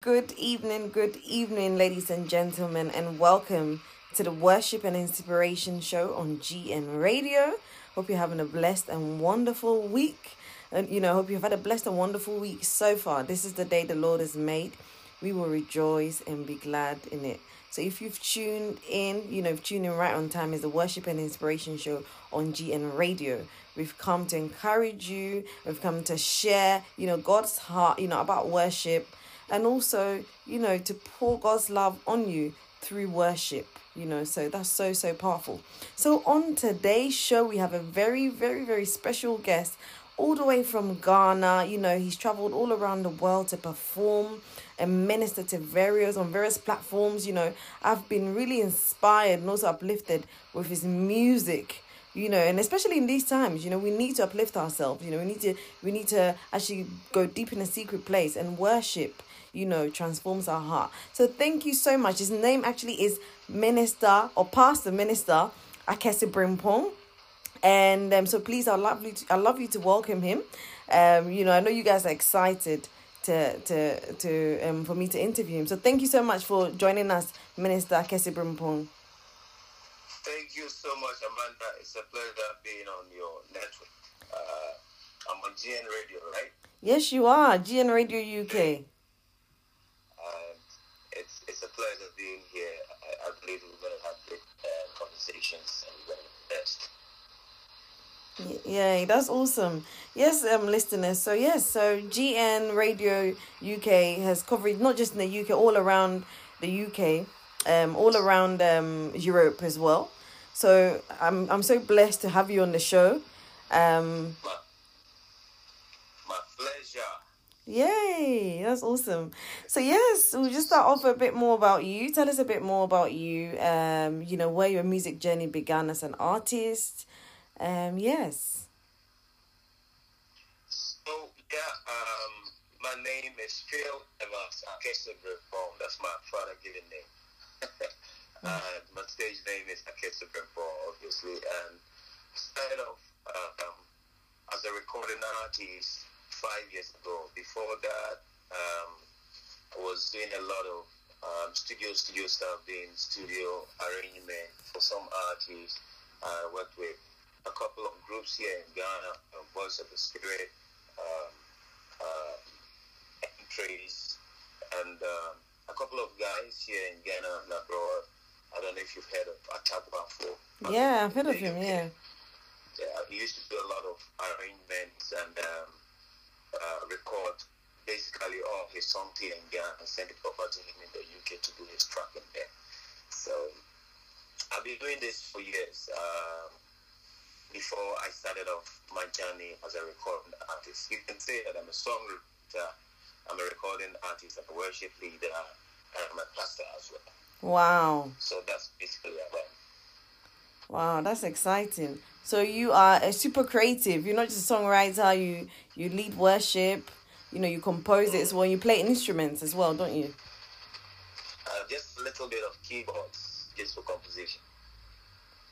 Good evening, good evening, ladies and gentlemen, and welcome to the Worship and Inspiration Show on GN Radio. Hope you're having a blessed and wonderful week. And you know, hope you've had a blessed and wonderful week so far. This is the day the Lord has made. We will rejoice and be glad in it. So if you've tuned in, you know, tuning in right on time is the Worship and Inspiration Show on GN Radio. We've come to encourage you. We've come to share, you know, God's heart, you know, about worship and also, you know, to pour God's love on you through worship. You know, so that's so, so powerful. So, on today's show, we have a very, very, very special guest all the way from Ghana. You know, he's traveled all around the world to perform and minister to various on various platforms. You know, I've been really inspired and also uplifted with his music you know and especially in these times you know we need to uplift ourselves you know we need to we need to actually go deep in a secret place and worship you know, transforms our heart. So thank you so much. His name actually is Minister or Pastor Minister Akesse Brempong. And um, so please, I'd love you to, I'd love you to welcome him. Um, you know, I know you guys are excited to to to um for me to interview him. So thank you so much for joining us, Minister Akesse Brempong. Thank you so much, Amanda. It's a pleasure being on your network. Uh, I'm on GN Radio, right? Yes, you are. GN Radio UK pleasure being here. I, I believe we're going to have good uh, conversations and we're going to best. Yeah, that's awesome. Yes, um, listeners. So yes, so GN Radio UK has covered not just in the UK, all around the UK, um, all around um Europe as well. So I'm I'm so blessed to have you on the show. Um, my, my pleasure. Yay, that's awesome. So yes, we'll just start off a bit more about you. Tell us a bit more about you. Um, you know, where your music journey began as an artist. Um, yes. So yeah, um, my name is Phil Evans Akesse Brempong. That's my father given name. uh, my stage name is Akesse Brempong, obviously, and started off uh, um, as a recording artist five years ago. Before that, um, I was doing a lot of um, studio studio stuff, doing studio arrangement for some artists. I worked with a couple of groups here in Ghana, uh, Voice of the Spirit, um, uh, Trace, and um, a couple of guys here in Ghana and abroad. I don't know if you've heard of Atabafo. Yeah, I've heard of him, yeah. Yeah, he used to do a lot of arrangements and um, uh, record basically all his songs here in Ghana and send it over to him in the UK to do his tracking there. So I've been doing this for years. Uh, before I started off my journey as a recording artist, you can say that I'm a songwriter, I'm a recording artist, I'm a worship leader, and I'm a pastor as well. Wow. So that's basically about Wow, that's exciting. So you are a super creative. You're not just a songwriter. You you lead worship. You know, you compose it as well. You play instruments as well, don't you? Uh, just a little bit of keyboards, just for composition.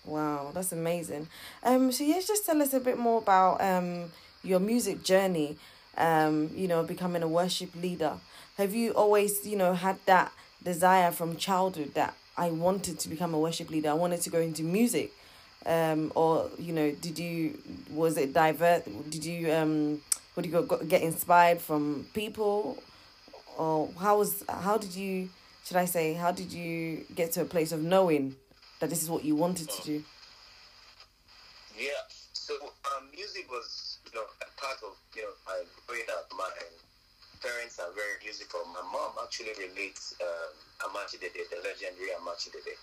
Wow, that's amazing. Um, so yes, just tell us a bit more about um your music journey. Um, you know, becoming a worship leader. Have you always, you know, had that desire from childhood that I wanted to become a worship leader. I wanted to go into music. Um, or you know, did you was it divert? Did you um, what do you go, get inspired from people, or how was how did you should I say how did you get to a place of knowing that this is what you wanted to do? Yeah, so um, music was you know a part of you know my growing up. My parents are very musical. My mom actually relates um, Amakye Dede, the legendary Amakye Dede.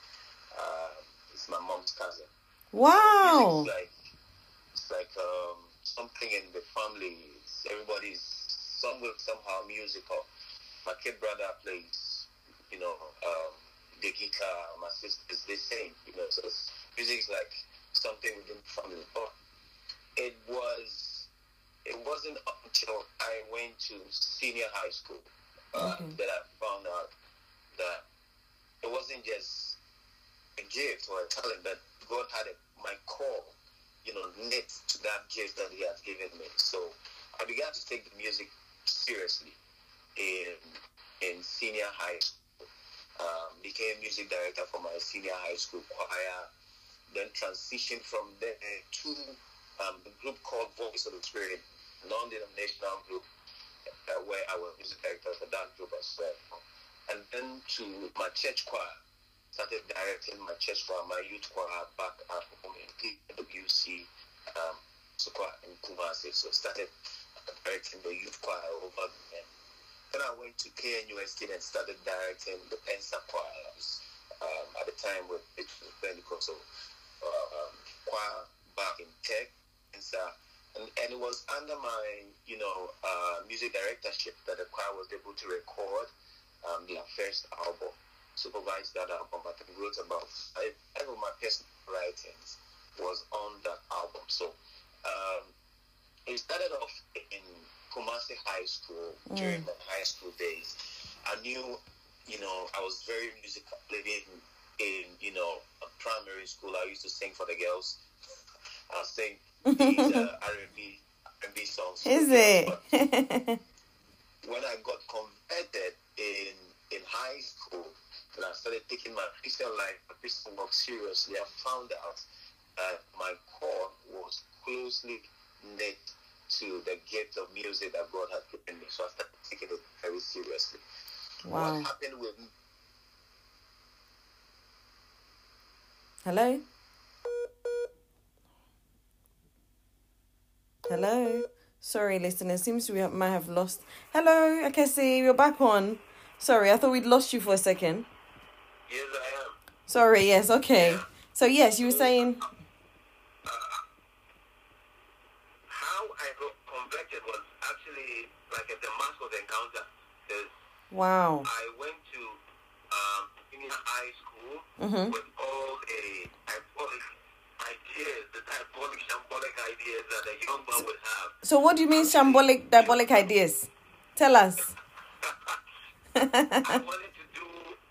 Uh, it's my mom's cousin. Wow. So it's like, it's like um, something in the family. It's, everybody's somewhere, somehow musical. My kid brother plays, you know, um, the guitar. My sisters, they sing, you know. So music is like something within the family. But it was it wasn't until I went to senior high school uh, that I found out that it wasn't just a gift or a talent, that God had a, my call, you know, knit to that gift that He has given me. So I began to take the music seriously. And in senior high school. Um, became music director for my senior high school choir. Then transitioned from there to um, a group called Voice of the Spirit, non-denominational group, uh, where I was music director for that group as well. And then to my church choir. Started directing my church choir, my youth choir back at home in PWC, um, so choir in Kumasi. So started directing the youth choir over there. Then I went to KNUST and started directing the Pensa choirs um, at the time with Pentecostal uh, um, choir back in Tech, Pensa. And, and it was under my, you know, uh, music directorship that the choir was able to record um, their first album, supervised that album. I think wrote about five, five of my personal writings was on that album. So um, it started off in Kumasi High School during Mm. my high school days. I knew, you know, I was very musical. Living in, you know, a primary school, I used to sing for the girls. I sing these uh, R&B, R&B songs. Is it? When I got converted in in high school, and I started taking my Christian life, my Christian work seriously, I found out that my core was closely knit to the gift of music that God had given me. So I started taking it very seriously. wow. What happened with me? Hello? Hello? Sorry, listener. Seems we have, might have lost. Hello, Akesse, you're back on. Sorry, I thought we'd lost you for a second. Yes, I am. Sorry, yes, okay. So, yes, you were saying. How I got converted was actually like a Damascus encounter. Wow. I went to um, high school Mm-hmm. with all the diabolic ideas, the diabolic, shambolic ideas that a young man would have. So, what do you mean shambolic, diabolic ideas? Tell us. I wanted to do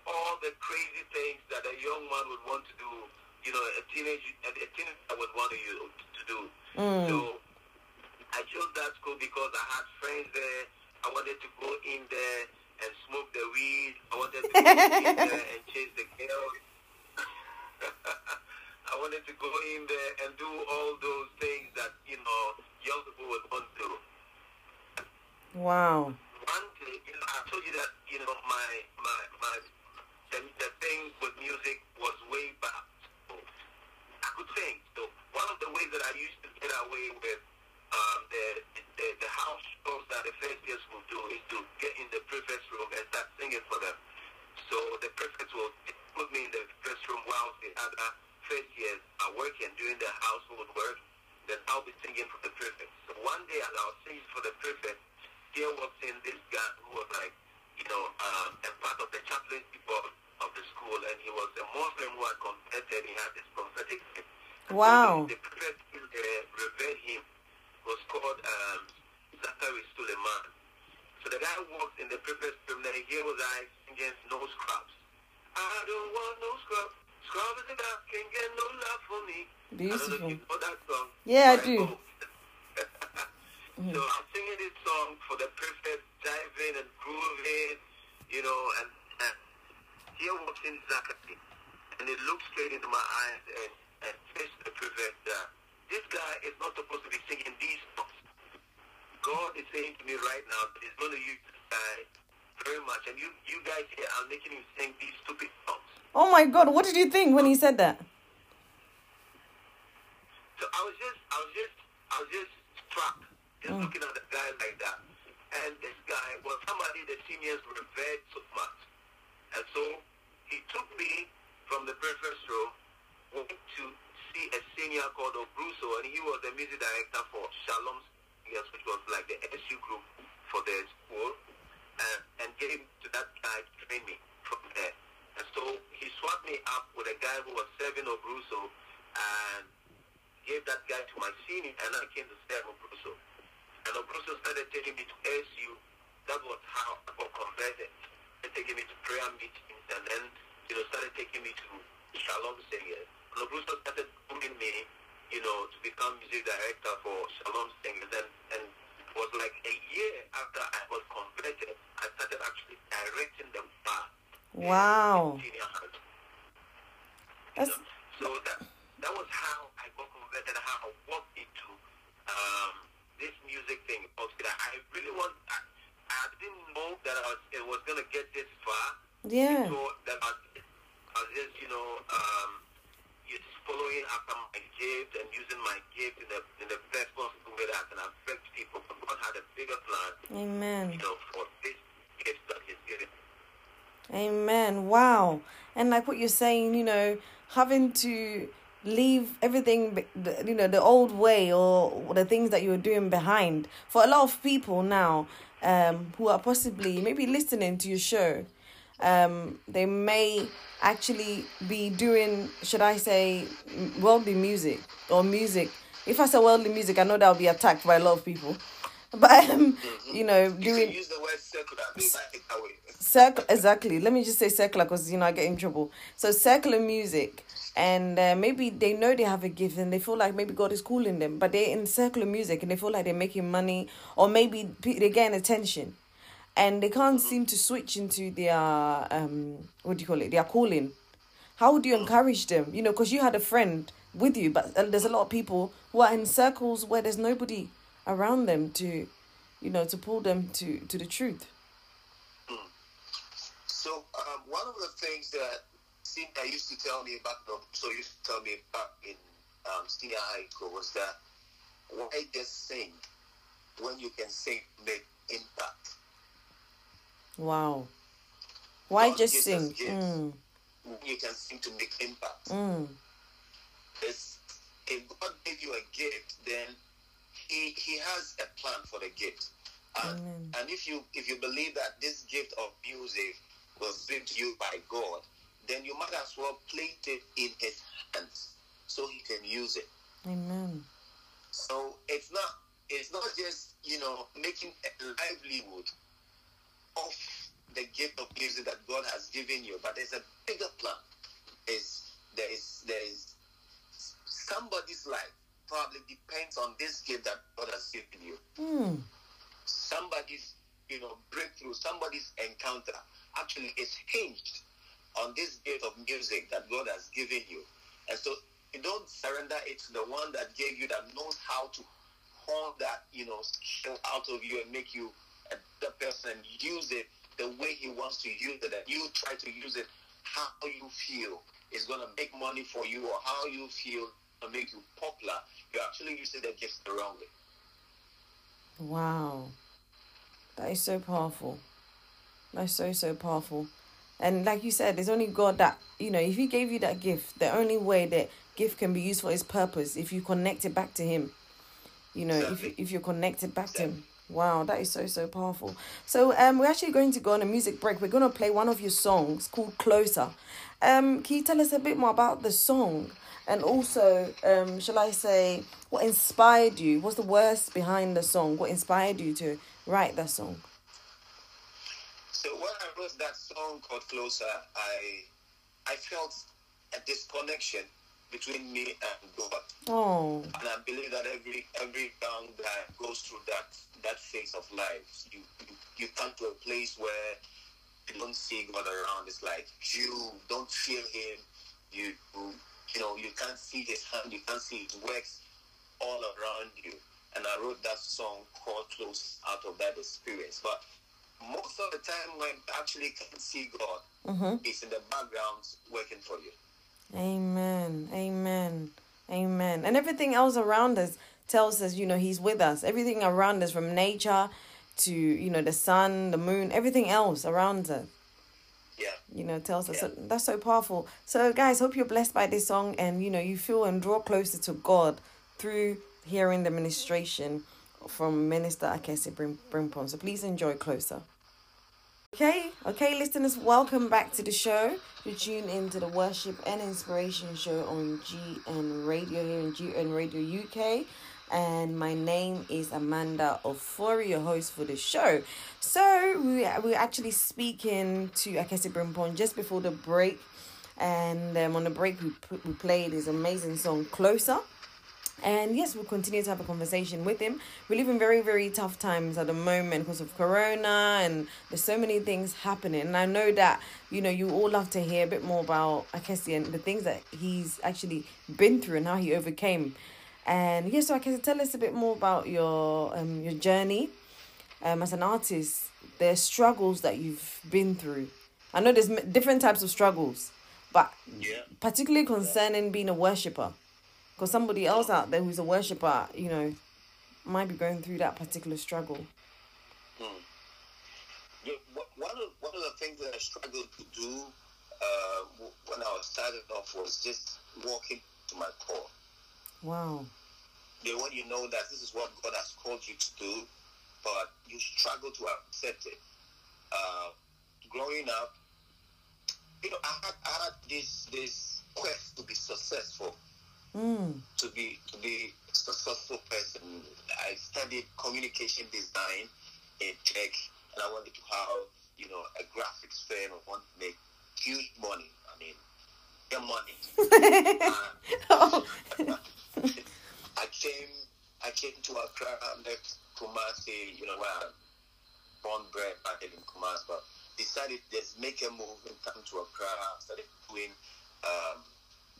all the crazy things that a young man would want to do. You know, a teenage, a a teenager would want to, you- to do. Mm. So I chose that school because I had friends there. I wanted to go in there and smoke the weed. I wanted to go in there and chase the girls. I wanted to go in there and do all those things that you know young people would want to do. Wow. One day, you know, I told you that you know my my my the, the thing with music was way back. So I could sing. So one of the ways that I used to get away with um, the, the the house shows that the first years will do is to get in the prefect's room and start singing for them. So the prefect will put me in the first room while the other first years are working doing their household work. Then I'll be singing for the prefect. So one day as I was singing for the prefect, here walks in this guy who was like, you know, um, a part of the chaplaincy board of the school, and he was a Muslim who had converted. He had this prophetic. Wow. The prefect uh, revered him was called um, Zachary Suleiman. So the guy walks in the prefect's room, then he hears I singing no scrubs. I don't want no scrubs. Scrub is a guy can get no love for me. I don't know Beautiful. if you know that song. Yeah, I do. So I'm singing this song for the prefect, diving and grooving, you know, and, and here walks in Zachary, and it looks straight into my eyes and, and says to the prefect that uh, this guy is not supposed to be singing these songs. God is saying to me right now that he's going to use this guy very much, and you, you guys here are making him sing these stupid songs. Oh my god, what did you think when he said that? So I was just, I was just, I was just struck, just mm. looking at the guy like that. And this guy was somebody the seniors revered so much. And so he took me from the breakfast room, to see a senior called Obruso, and he was the music director for Shalom Singers, which was like the SU group for the school, and, and gave to that guy to train me from there. And so he swapped me up with a guy who was serving of Obruso, and gave that guy to my senior, and I came to serve Obruso. And Obruso started taking me to SU. That was how I got converted. And taking me to prayer meetings, and then you know started taking me to Shalom Singers. And Obruso started grooming me, you know, to become music director for Shalom Singers. And and was like a year after I was converted, I started actually directing the bar. Wow. in Junior high. That's So that that was how I got converted, how I walked into um, this music thing. Because I really want, I, I didn't know that I was, it was gonna get this far. yeah. So that I, was- I was just, you know, um, just following after my gift and using my gift in the in the best possible way that I can affect people. But God had a bigger plan, Amen. you know, for this gift that He's given. Amen. Wow. And like what you're saying, you know, having to leave everything, you know, the old way or the things that you were doing behind. For a lot of people now, um, who are possibly maybe listening to your show, um, they may actually be doing, should I say, worldly music or music. If I say worldly music, I know that will be attacked by a lot of people. But um, you know, You doing can use the word they like it that way. circle exactly. Let me just say circular because you know i get in trouble. So circular music and uh, maybe they know they have a gift and they feel like maybe god is calling them but they're in circular music and they feel like they're making money or maybe they're getting attention. And they can't seem to switch into their um what do you call it? Their calling. How would you encourage them? You know because you had a friend with you but there's a lot of people who are in circles where there's nobody around them to you know to pull them to to the truth So um, one of the things that Cynthia used to tell me back, no, so used to tell me back in um, senior high school was that why just sing when you can sing make impact? Wow. Why just sing? Mm, When you can sing to make impact. mm, It's, if God gave you a gift, then He He has a plan for the gift. And, Amen. and if you if you believe that this gift of music was given to you by God, then you might as well place it in His hands so He can use it. amen. So it's not it's not just you know making a livelihood of the gift of music that God has given you, but there's a bigger plan. Is there is there is somebody's life probably depends on this gift that God has given you. Mm, Somebody's you know breakthrough, somebody's encounter actually is hinged on this gift of music that God has given you. And so you don't surrender it to the one that gave you that knows how to hone that, you know, skill out of you and make you a better person use it the way he wants to use it. And you try to use it how you feel is gonna make money for you or how you feel to make you popular. You're actually using the gifts the wrong way. wow. That is so powerful. That's so, so powerful. And like you said, there's only God that, you know, if He gave you that gift, the only way that gift can be used for His purpose, if you connect it back to Him. You know, if, if you're connected back to Him. Wow, that is so, so powerful. So um, we're actually going to go on a music break. We're going to play one of your songs called Closer. Um, can you tell us a bit more about the song? And also, um, shall I say, what inspired you? What's the words behind the song? What inspired you to write that song? So when I wrote that song called Closer, I I felt a disconnection between me and God. Oh, And I believe that every every young guy goes through that that phase of life. You you, you come to a place where you don't see God around. It's like you don't feel Him. You you know you can't see His hand. You can't see His works all around you. And I wrote that song called Close out of that experience. But most of the time when you actually can't see God, mm-hmm. He's in the background working for you. Amen. Amen. Amen. And everything else around us tells us, you know, He's with us. Everything around us, from nature to, you know, the sun, the moon, everything else around us, Yeah. you know, tells us. Yeah. So that's so powerful. So, guys, hope you're blessed by this song and, you know, you feel and draw closer to God through hearing the ministration from Minister Akesse Brim- Brempong. So please enjoy closer. Okay, okay, listeners, welcome back to the show. You tune into the worship and inspiration show on GN Radio here in GN Radio UK. And my name is Amanda Ofori, your host for the show. So we we're actually speaking to Akesse Brempong just before the break. And um, on the break, we, we played his amazing song, Closer. And yes, we'll continue to have a conversation with him. We live in very, very tough times at the moment because of Corona and there's so many things happening. And I know that, you know, you all love to hear a bit more about Akesse and the things that he's actually been through and how he overcame. And yes, so Akesse, tell us a bit more about your um your journey um as an artist, the struggles that you've been through. I know there's different types of struggles, but Yeah. particularly concerning being a worshiper because somebody else out there who's a worshiper you know might be going through that particular struggle Yeah, one of one of the things that I struggled to do uh, when I was starting off was just walking to my core. wow They want you know that this is what God has called you to do, but you struggle to accept it. Uh, growing up, you know, I had, I had this this quest to be successful, mm. to be to be a successful person. I studied communication design in tech, and I wanted to have you know a graphics firm. I want to make huge money. I mean, get money. oh. I came I came to Accra, left Kumasi, you know, where I'm born, bred, back in Kumasi, but decided let's make a move and come to Accra. Started doing um,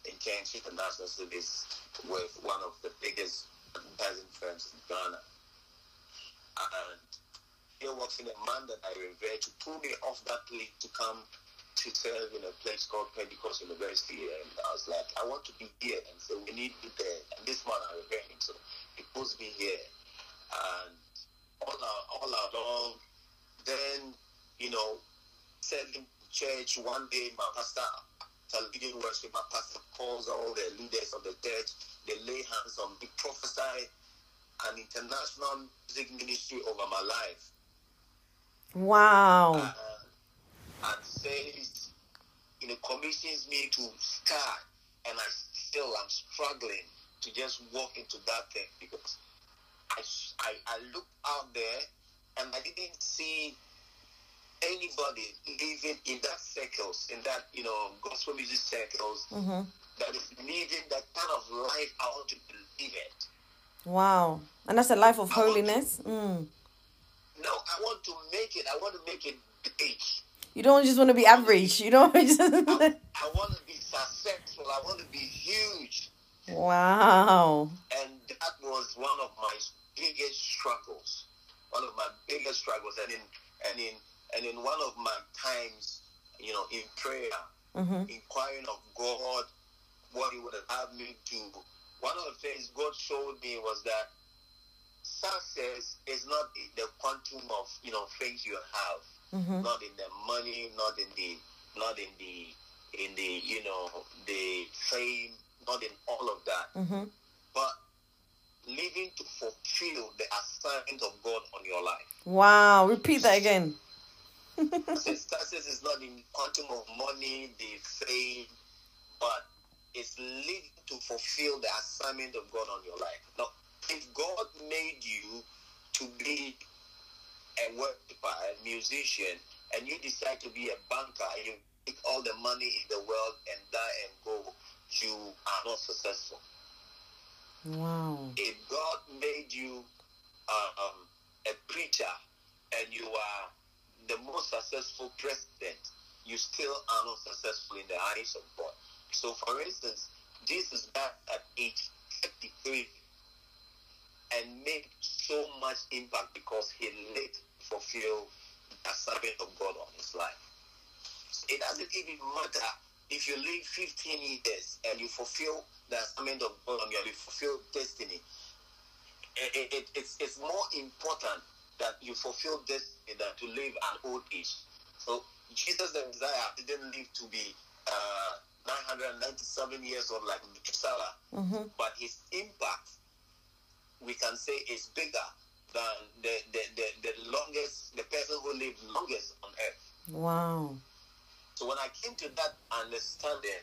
internship and national service with one of the biggest advertising firms in Ghana. And here walks in a man that I revere to pull me off that place to come to serve in a place called Pentecost University. And I was like, I want to be here. And so we need you there. And this man I revere him. So he pulls me here. And all, our, all along, then, you know, serving church one day, my pastor, after leading worship, my pastor calls all the leaders of the church. They lay hands on me, prophesy an international music ministry over my life. wow Uh, and says, you know, commissions me to start, and I still am struggling to just walk into that thing because I, I, I looked out there and I didn't see anybody living in that circles, in that, you know, gospel music circles hmm that is living that kind of life I want to live it. wow and that's a life of holiness mm. No, I want to make it. I want to make it big. you don't just want to be average you don't just I, I want to be successful. I want to be huge. wow And that was one of my biggest struggles. One of my biggest struggles. And in and in and in one of my times, you know, in prayer, hmm inquiring of God what He would have me do. One of the things God showed me was that success is not in the quantum of you know things you have, hmm not in the money, not in the not in the in the you know the fame, not in all of that, hmm but living to fulfill the assignment of God on your life. wow repeat that again Success is not in quantum of money, the fame, but it's living to fulfill the assignment of God on your life. Now, if God made you to be a worshiper, a musician, and you decide to be a banker and you take all the money in the world and die and go, you are not successful. wow If God made you um, a preacher and you are the most successful president, you still are not successful in the eyes of God. So, for instance, Jesus died at age 53 and made so much impact because he lived fulfill the assignment of God on his life. It doesn't even matter if you live 15 years and you fulfill the assignment of God on you, fulfill destiny. It, it- it's, it's more important that you fulfill this, than to live an old age. So Jesus the Messiah didn't live to be uh, 997 years old like Methuselah, hmm but his impact, we can say, is bigger than the, the, the, the longest, the person who lived longest on earth. wow So when I came to that understanding,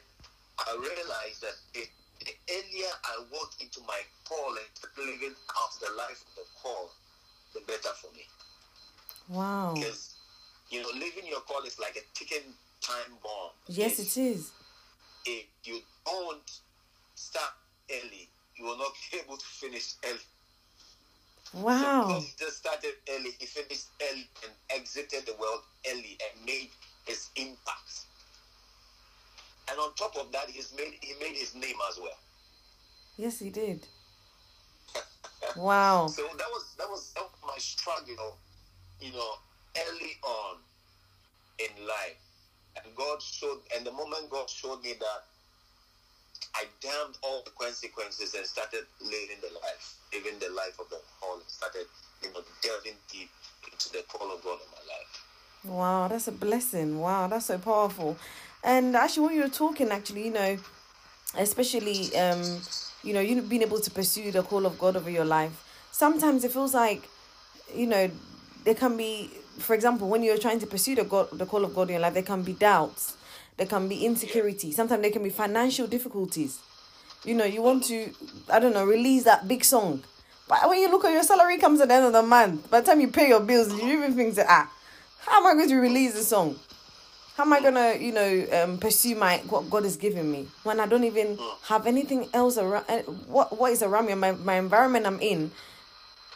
I realized that the, the earlier I walk into my call and living out the life of the call, the better for me. wow Because, you know, living your call is like a ticking time bomb. yes If- it is If you don't start early, you will not be able to finish early. Wow. So God just started early, he finished early and exited the world early and made his impact. And on top of that, he's made he made his name as well. Yes, he did. Wow. So struggle, you know, early on in life. And God showed and the moment God showed me that I damned all the consequences and started living the life, living the life of the call and started, you know, delving deep into the call of God in my life. Wow, that's a blessing. Wow, that's so powerful. And actually, when you were talking, actually, you know, especially, um, you know, you being able to pursue the call of God over your life, sometimes it feels like, you know, there can be, for example, when you're trying to pursue the God, the call of God in your life, there can be doubts, there can be insecurity, sometimes there can be financial difficulties. You know, you want to, I don't know, release that big song. But when you look at your salary comes at the end of the month, by the time you pay your bills, you even think that, ah, how am I going to release the song? How am I gonna, you know, um, pursue my what God has given me when I don't even have anything else around? Uh, what what is around me? My my environment I'm in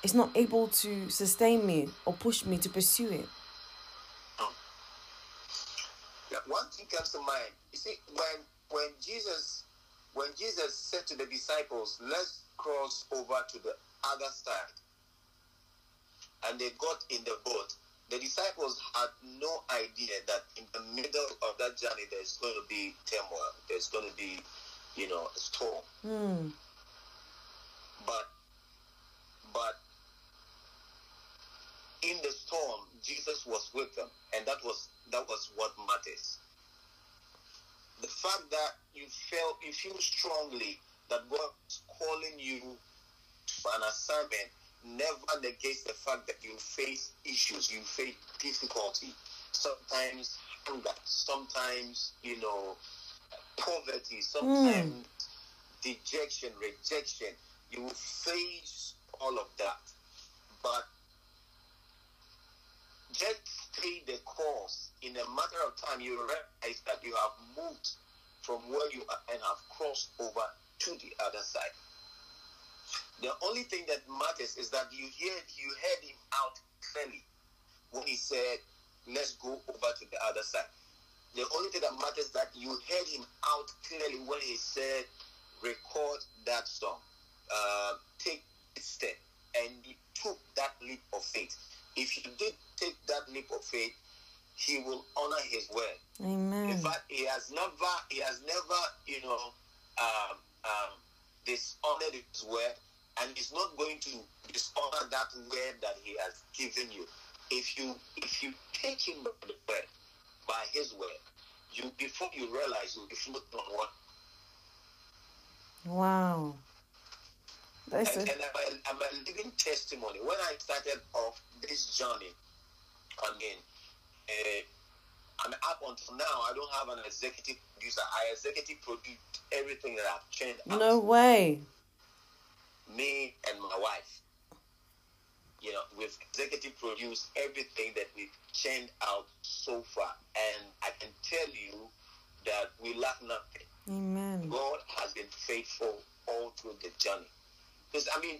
is not able to sustain me or push me to pursue it. Yeah, one thing comes to mind. You see, when when Jesus when Jesus said to the disciples, "Let's cross over to the other side," and they got in the boat, the disciples had no idea that in the middle of that journey there's going to be turmoil, there's going to be, you know, a storm. Hmm. But but in the storm, Jesus was with them, and that was that was what matters. The fact that you feel you feel strongly that God is calling you to an assignment never negates the fact that you face issues, you face difficulty, sometimes hunger, sometimes you know poverty, sometimes hmm. dejection, rejection. You will face all of that, but just stay the course. In a matter of time, you realize that you have moved from where you are and have crossed over to the other side. The only thing that matters is that you hear you heard him out clearly when he said, "Let's go over to the other side." The only thing that matters is that you heard him out clearly when he said, "Record that song, uh, take this step," and you took that leap of faith. If you did take that leap of faith, he will honor his word. Amen. In fact, he has never, he has never, you know, um, um, dishonored his word, and he's not going to dishonor that word that he has given you. If you, if you take him by the word, by his word, you before you realize you'll be floating on water. Wow. That's And, a, and I'm, a, I'm a living testimony. When I started off this journey, Mean, uh, I'm up until now. I don't have an executive producer. I executive produce everything that I've churned out. no way. Me and my wife. You know, we've executive produced everything that we've churned out so far, and I can tell you that we lack nothing. Amen. God has been faithful all through the journey. Because I mean,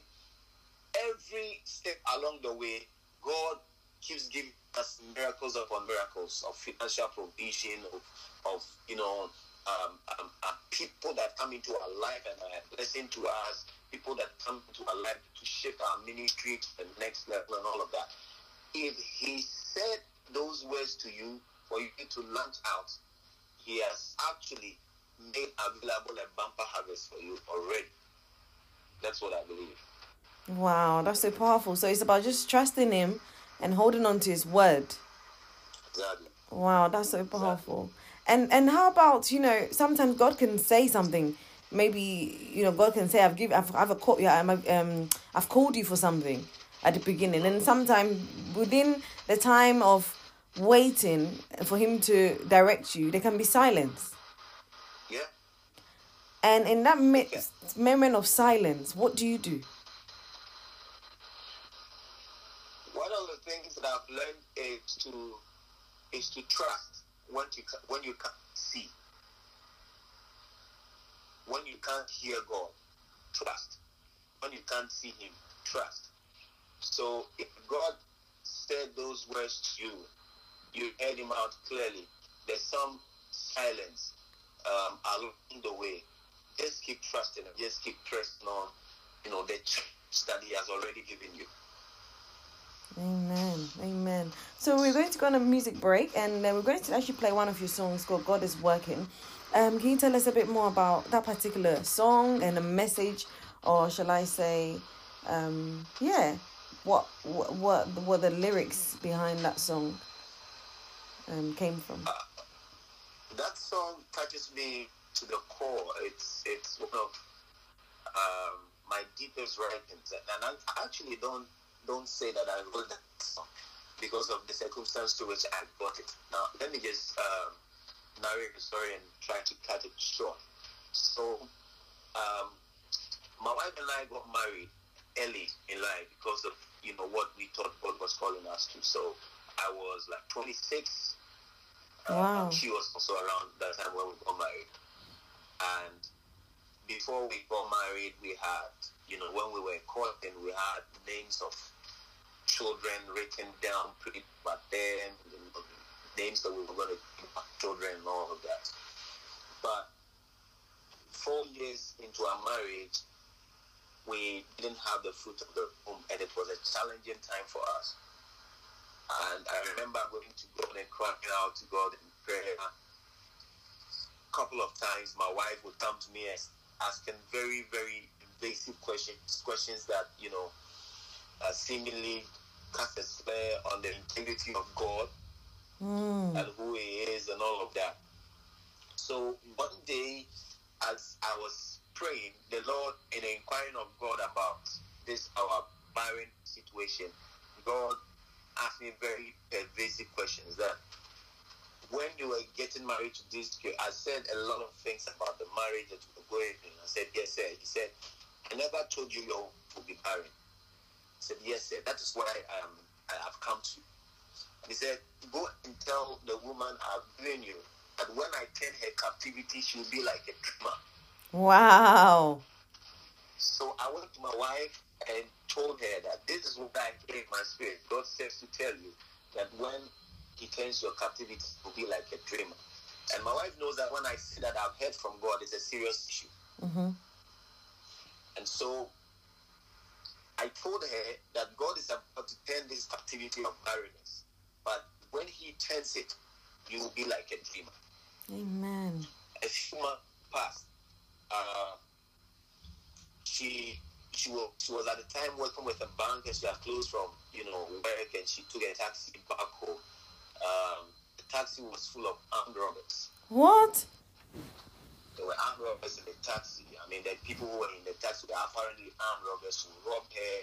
every step along the way, God keeps giving us miracles upon miracles of financial provision, of, of you know, um, um, uh, people that come into our life and are blessing to us, people that come into our life to shape our ministry to the next level and all of that. If He said those words to you for you to launch out, He has actually made available a bumper harvest for you already. That's what I believe. Wow, that's so powerful. So it's about just trusting him and holding on to his word. Exactly. Wow, that's so powerful. And and how about you know sometimes God can say something. Maybe you know God can say I've given I've I've called yeah I'm um I've called you for something at the beginning, and sometimes within the time of waiting for Him to direct you, there can be silence. Yeah. And in that midst, moment of silence, what do you do? One of the things that I've learned is to is to trust when you when you can't see, when you can't hear God. trust. When you can't see him, trust. So if God said those words to you, you heard him out clearly. There's some silence um, along the way. Just keep trusting him. Just keep pressing on. You know the that he has already given you. Amen. Amen. So we're going to go on a music break and uh, we're going to actually play one of your songs called God is Working. Um, can you tell us a bit more about that particular song and the message, or shall I say, um, yeah, what what what what the lyrics behind that song um, came from? Uh, that song touches me to the core. It's it's one of um, my deepest writings, and I actually don't don't say that I wrote that song because of the circumstance to which I got it. Now, let me just um, narrate the story and try to cut it short. So, um, my wife and I got married early in life because of you know what we thought God was calling us to. So, I was like 26. Wow. Um, she was also around that time when we got married, and before we got married, we had you know when we were courting, we had names of children written down pretty back then, you know, names that we were going to give our children and all of that. But four years into our marriage, we didn't have the fruit of the womb, and it was a challenging time for us. And I remember going to God and crying out to God in prayer. A couple of times, my wife would come to me asking very, very invasive questions, questions that you know uh, seemingly cast a spell on the integrity of God Mm. and who He is and all of that. So one day, as I was praying, the Lord, in the inquiring of God about this our barren situation, God asked me very pervasive questions that when you were getting married to this girl, I said a lot of things about the marriage that we were going in. I said, Yes, sir. He said, I never told you your will be barren. I said, Yes, sir. That is why um, I have come to you. And he said, Go and tell the woman I've given you that when I turn her captivity, she will be like a dreamer. Wow. So I went to my wife and told her that this is what I hear in my spirit. God says to tell you that when He turns your captivity, it will be like a dreamer. And my wife knows that when I say that I've heard from God, it's a serious issue. Mm-hmm. And so I told her that God is about to turn this captivity of barrenness. But when He turns it, you will be like a dreamer. Amen. A few months passed. Uh, she she was she was at the time working with a bank and she had closed from you know work and she took a taxi back home. Um, the taxi was full of armed robbers. What? There were armed robbers in the taxi. I mean, the people who were in the taxi were apparently armed robbers who robbed her,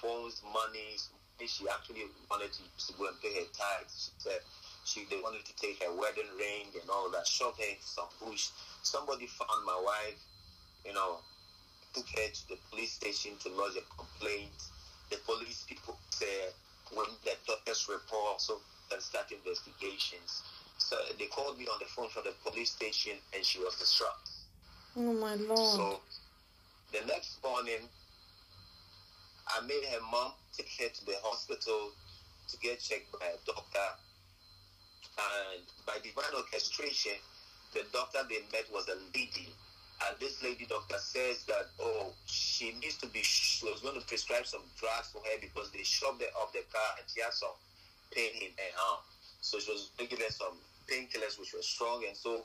phones, money. She actually wanted to, go and pay her tithes. She said she they wanted to take her wedding ring and all that. Shot her in some bush. Somebody found my wife. You know, took her to the police station to lodge a complaint. The police people said when the doctor's report so and start investigations. So they called me on the phone from the police station and she was distraught. Oh my lord. So the next morning, I made her mom take her to the hospital to get checked by a doctor. And by divine orchestration, the doctor they met was a lady. And this lady doctor says that, oh, she needs to be, she was going to prescribe some drugs for her because they shoved her off the car and she had some pain in her arm. So she was giving her some painkillers which were strong. And so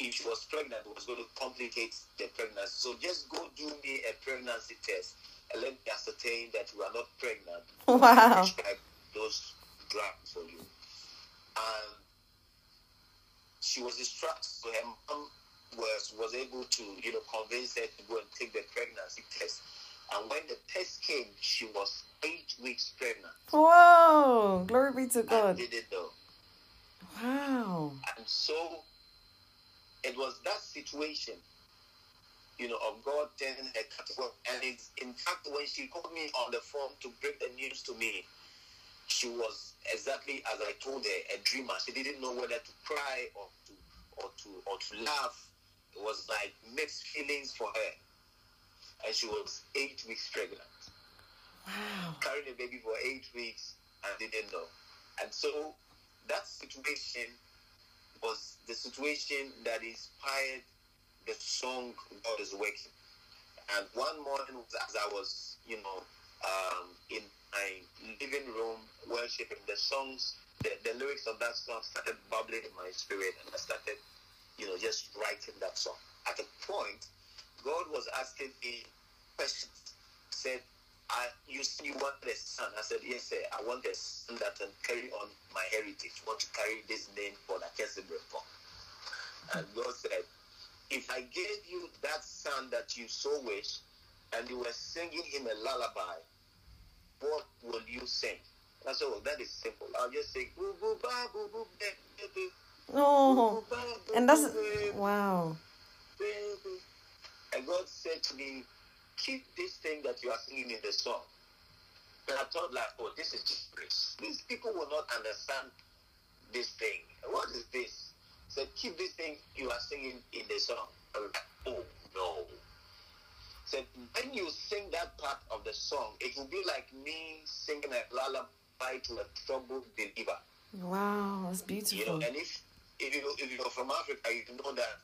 if she was pregnant, it was going to complicate the pregnancy. So just go do me a pregnancy test and let me ascertain that you are not pregnant. Wow. Prescribe those drugs for you. And she was distraught. So her mom was was able to, you know, convince her to go and take the pregnancy test. And when the test came, she was eight weeks pregnant. Whoa. Glory be to God. didn't know. Wow. And so it was that situation, you know, of God turning her category. And it's in fact when she called me on the phone to break the news to me, she was exactly as I told her, a dreamer. She didn't know whether to cry or to or to or to laugh. It was like mixed feelings for her. and she was eight weeks pregnant. Wow. Carrying a baby for eight weeks and didn't know. And so that situation was the situation that inspired the song God is Working. And one morning, as I was, you know, um, in my living room worshiping, the songs, the, the lyrics of that song started bubbling in my spirit, and I started, you know, just writing that song. At a point, God was asking me questions. Said, I, you, you want a son? I said, yes, sir. I want a son that can carry on my heritage. want to carry this name for the Kesebrefo. And God said, if I gave you that son that you so wish, and you were singing him a lullaby, what will you sing? I said, well, that is simple. I'll just say, boo, boo, ba, boo, boo, baby. Oh, and that's wow. Baby. And God said to me, keep this thing that you are singing in the song. And I thought like, oh, this is just grace. These people will not understand this thing. What is this? So keep this thing you are singing in the song. Like, oh no. Said, when you sing that part of the song, it will be like me singing a lullaby to a troubled believer. Wow, that's You beautiful. know, and if if you if you're from Africa, you know that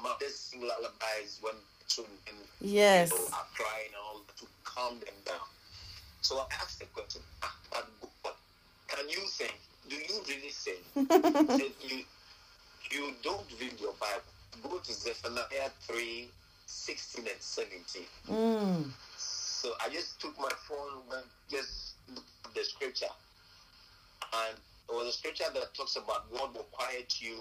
mothers sing lullabies when children Yes. you know, calm them down. So I asked the question, "Ah, can you sing? Do you really sing? He said, you, you don't read your Bible. Go to Zephaniah 3, 16 and 17. Mm. So I just took my phone and just the scripture. And it was a scripture that talks about God will quiet you.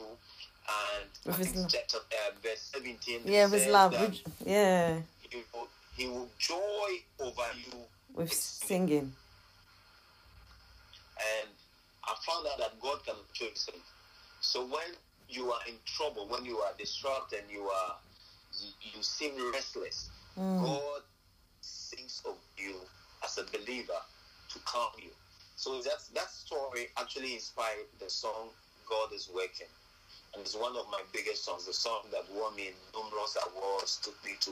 And With I his think chapter, uh, verse 17. Yeah, with love. Which, yeah, He will, he will joy over you. with singing. And I found out that God can choose him. So when you are in trouble, when you are distraught and you are you, you seem restless, Mm. God sings of you as a believer to calm you. So that that story actually inspired the song God is working. And it's one of my biggest songs, the song that won me numerous awards, took me to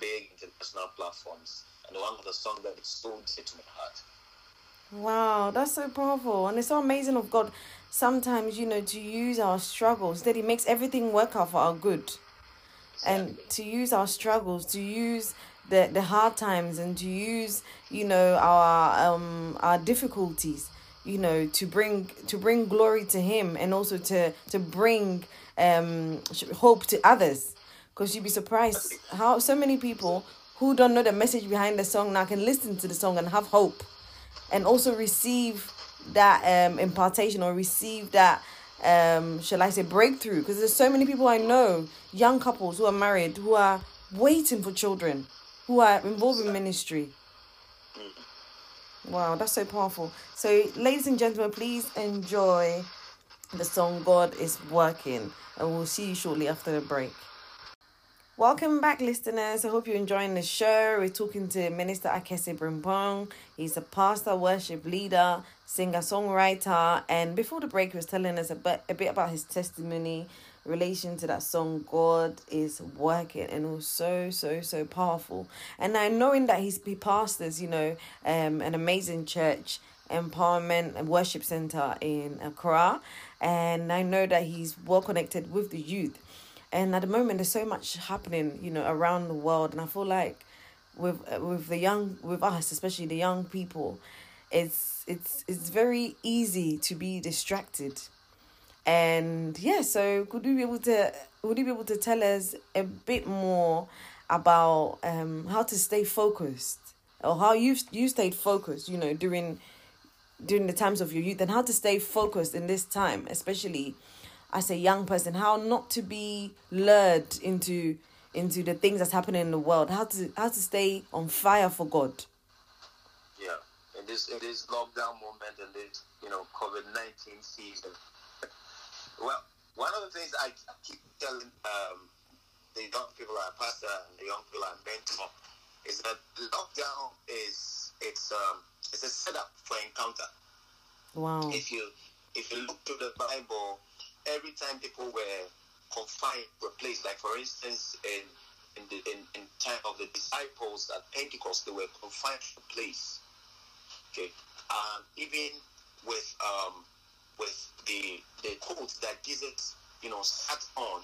big international platforms, and one of the songs that is so dear to my heart. Wow, that's so powerful. And it's so amazing of God sometimes, you know, to use our struggles, that He makes everything work out for our good. And to use our struggles, to use the, the hard times and to use, you know, our um our difficulties, you know, to bring to bring glory to Him and also to to bring um hope to others. Because you'd be surprised how so many people who don't know the message behind the song now can listen to the song and have hope and also receive that um, impartation or receive that um, shall I say breakthrough. Because there's so many people I know young couples who are married who are waiting for children who are involved in ministry. Wow that's so powerful. So ladies and gentlemen please enjoy the song God is working and we'll see you shortly after the break Welcome back, listeners. I hope you're enjoying the show. We're talking to Minister Akesse Brempong. He's a pastor, worship leader, singer, songwriter. And before the break, he was telling us a bit, a bit about his testimony relation to that song, God is Working. And it was so, so, so powerful. And now, knowing that he's, he pastors, you know, um, an amazing church, empowerment and worship center in Accra. And I know that he's well connected with the youth and at the moment there's so much happening you know around the world. And i feel like with with the young with us especially the young people it's it's it's very easy to be distracted. And yeah so could you be able to would you be able to tell us a bit more about um how to stay focused? Or how you you stayed focused you know during during the times of your youth and how to stay focused in this time especially as a young person how not to be lured into into the things that's happening in the world how to how to stay on fire for god Yeah, in this in this lockdown moment and this you know COVID nineteen season. well, one of the things I keep telling um, the young people I pastor and the young people I mentor is that lockdown is it's um it's a setup for encounter. wow If you if you look to the Bible, every time people were confined to a place, like for instance in in the in, in time of the disciples at Pentecost, they were confined to a place. Okay, and even with um, with the the coat that Jesus, you know, sat on,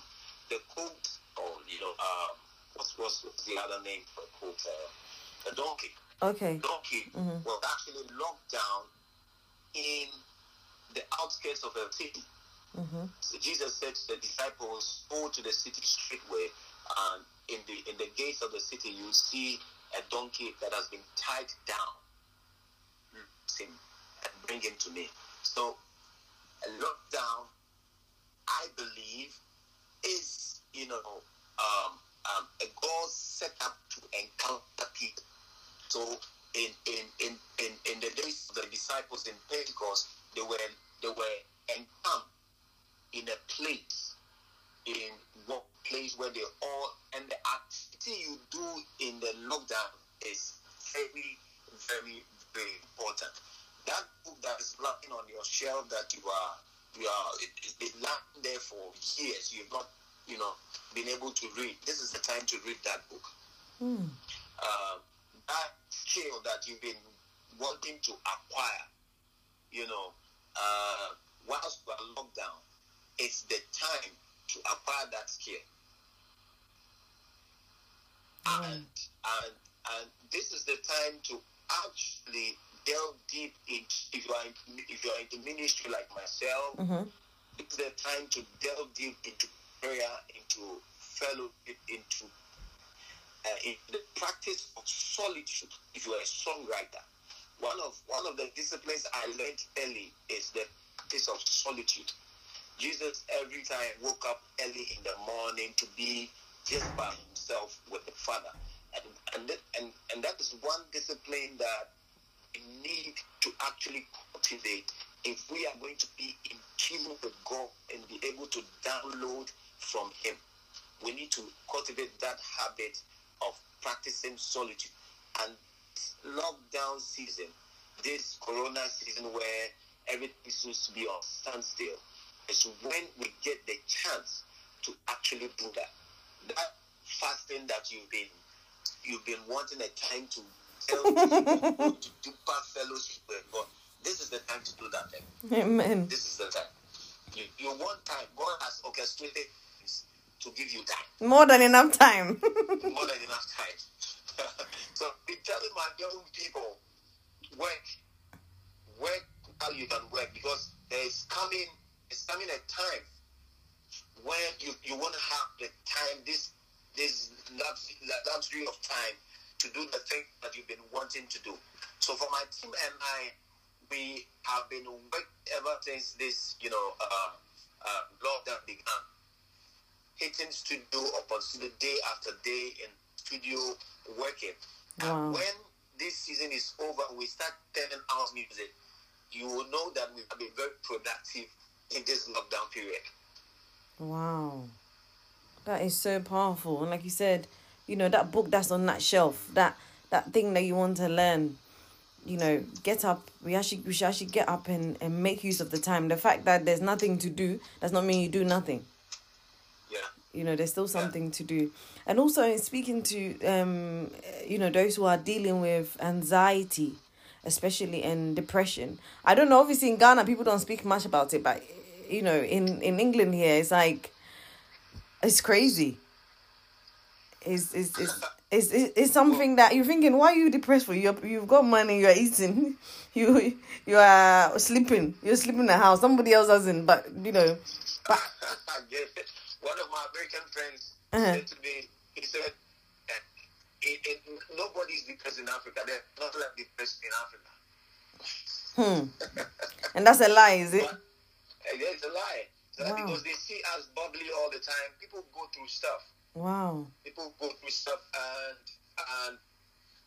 the coat, or you know, uh, what's, what's the other name for a coat? Uh, a donkey. Okay. Donkey Mhm. was actually locked down in the outskirts of a city. Mm-hmm. So Jesus said to the disciples, "Go to the city straightway, and in the in the gates of the city, you see a donkey that has been tied down. Him and bring him to me." So, a lockdown, I believe, is you know um, um, a God set up to encounter people. So, in in in in, in the days of the disciples in Pentecost, they were they were encamped in a place, in one place where they all, and the activity you do in the lockdown is very, very, very important. That book that is lying on your shelf that you are, you are, it, it, it lying there for years. You've not, you know, been able to read. This is the time to read that book. Mm. Uh, that skill that you've been wanting to acquire, you know, uh, whilst you are locked down, it's the time to acquire that skill. And, and and this is the time to actually delve deep into if you are in, if you are into ministry like myself, Mm-hmm. it's the time to delve deep into prayer, into fellowship, into uh, in the practice of solitude. If you are a songwriter, one of one of the disciplines I learned early is the practice of solitude. Jesus every time woke up early in the morning to be just by himself with the Father, and and and, and that is one discipline that we need to actually cultivate if we are going to be in tune with God and be able to download from Him. We need to cultivate that habit of practicing solitude. And lockdown season, this corona season where everything seems to be on standstill, is when we get the chance to actually do that. That fasting that you've been you've been wanting a time to deep into deeper fellowship with God. This is the time to do that. Then. Amen. This is the time. You, you want time. God has orchestrated to give you time, More than enough time. more than enough time. so be telling my young people, work, work how you can work because there is coming, it's coming a time when you, you want to have the time, this this luxury of time to do the thing that you've been wanting to do. So for my team and I, we have been working ever since this, you know, uh, uh, lockdown began. Hitting studio upon studio, day after day in studio working. Wow. And when this season is over, we start turning out music. You will know that we have been very productive in this lockdown period. Wow. That is so powerful. And like you said, you know, that book that's on that shelf, that that thing that you want to learn, you know, get up. We actually we should actually get up and, and make use of the time. The fact that there's nothing to do does not mean you do nothing. Yeah. You know, there's still something to do. And also in speaking to um you know, those who are dealing with anxiety, especially in depression. I don't know, obviously in Ghana people don't speak much about it, but you know, in, in England here it's like it's crazy. It's it's it's it's, it's, it's something that you're thinking, why are you depressed for? You you've got money, you're eating, you you are sleeping, you're sleeping in the house. Somebody else doesn't, but you know, but it. One of my American friends Uh-huh. said to me, he said, eh, it, it, nobody's depressed in Africa. They're not like depressed in Africa. hmm, and that's a lie, is it? But it's a lie. So Wow. Because they see us bubbly all the time. People go through stuff. Wow. People go through stuff, and and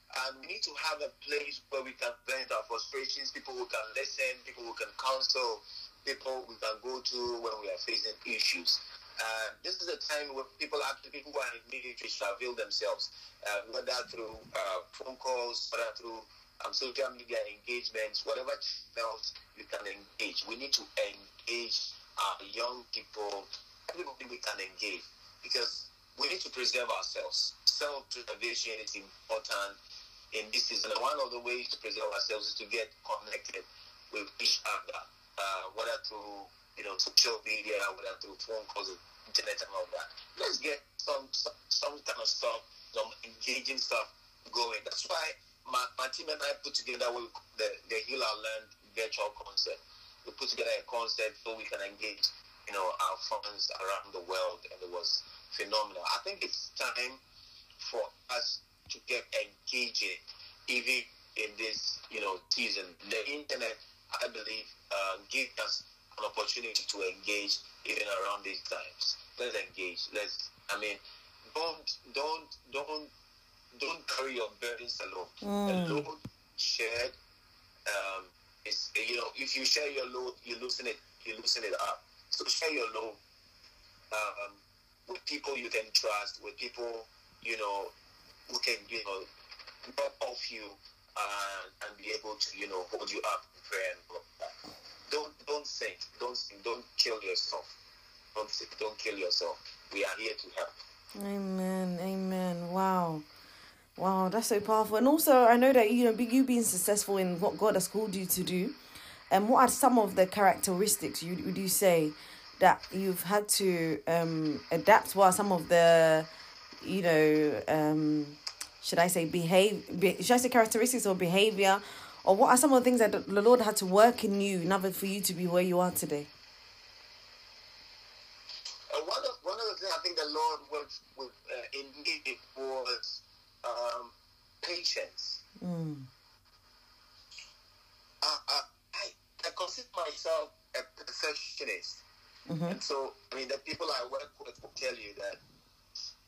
and we need to have a place where we can vent our frustrations. People who can listen. People who can counsel. People we can go to when we are facing issues. Uh, this is a time where people actually people who are in military should avail themselves, uh, whether through uh, phone calls, whether through um, social media engagements, whatever channels you can engage. We need to engage our young people, everybody we can engage, because we need to preserve ourselves. Self-preservation is important in this season. One of the ways to preserve ourselves is to get connected with each other, uh, whether through you know social media, whether through phone calls, internet, and all that. Let's get some some, some kind of stuff, some engaging stuff going. That's why my, my team and I put together the the Heal Our Land virtual concert. We put together a concert so we can engage you know our fans around the world, and it was phenomenal. I think it's time for us to get engaging, even in this, you know, season. The internet, I believe, uh, gives us an opportunity to engage even around these times. Let's engage. Let's. I mean, don't, don't, don't, don't carry your burdens alone. Mm. The load shared um, is, you know, if you share your load, you loosen it, you loosen it up. So share your load. Um, with people you can trust, with people you know who can you know drop off you and, and be able to you know hold you up in prayer and all that. Don't don't think, don't think, don't kill yourself. Don't think, don't kill yourself. We are here to help. Amen. Amen. Wow. Wow, that's so powerful. And also, I know that you know you being successful in what God has called you to do. And what are some of the characteristics you would you say that you've had to um, adapt? What are some of the, you know, um, should I say behave? Be, should I say characteristics or behavior, or what are some of the things that the Lord had to work in you in order for you to be where you are today? Uh, one of one of the things I think the Lord worked with uh, in me was um, patience. Mm. I, I, I consider myself a perfectionist. Mm-hmm. And so, I mean, the people I work with will tell you that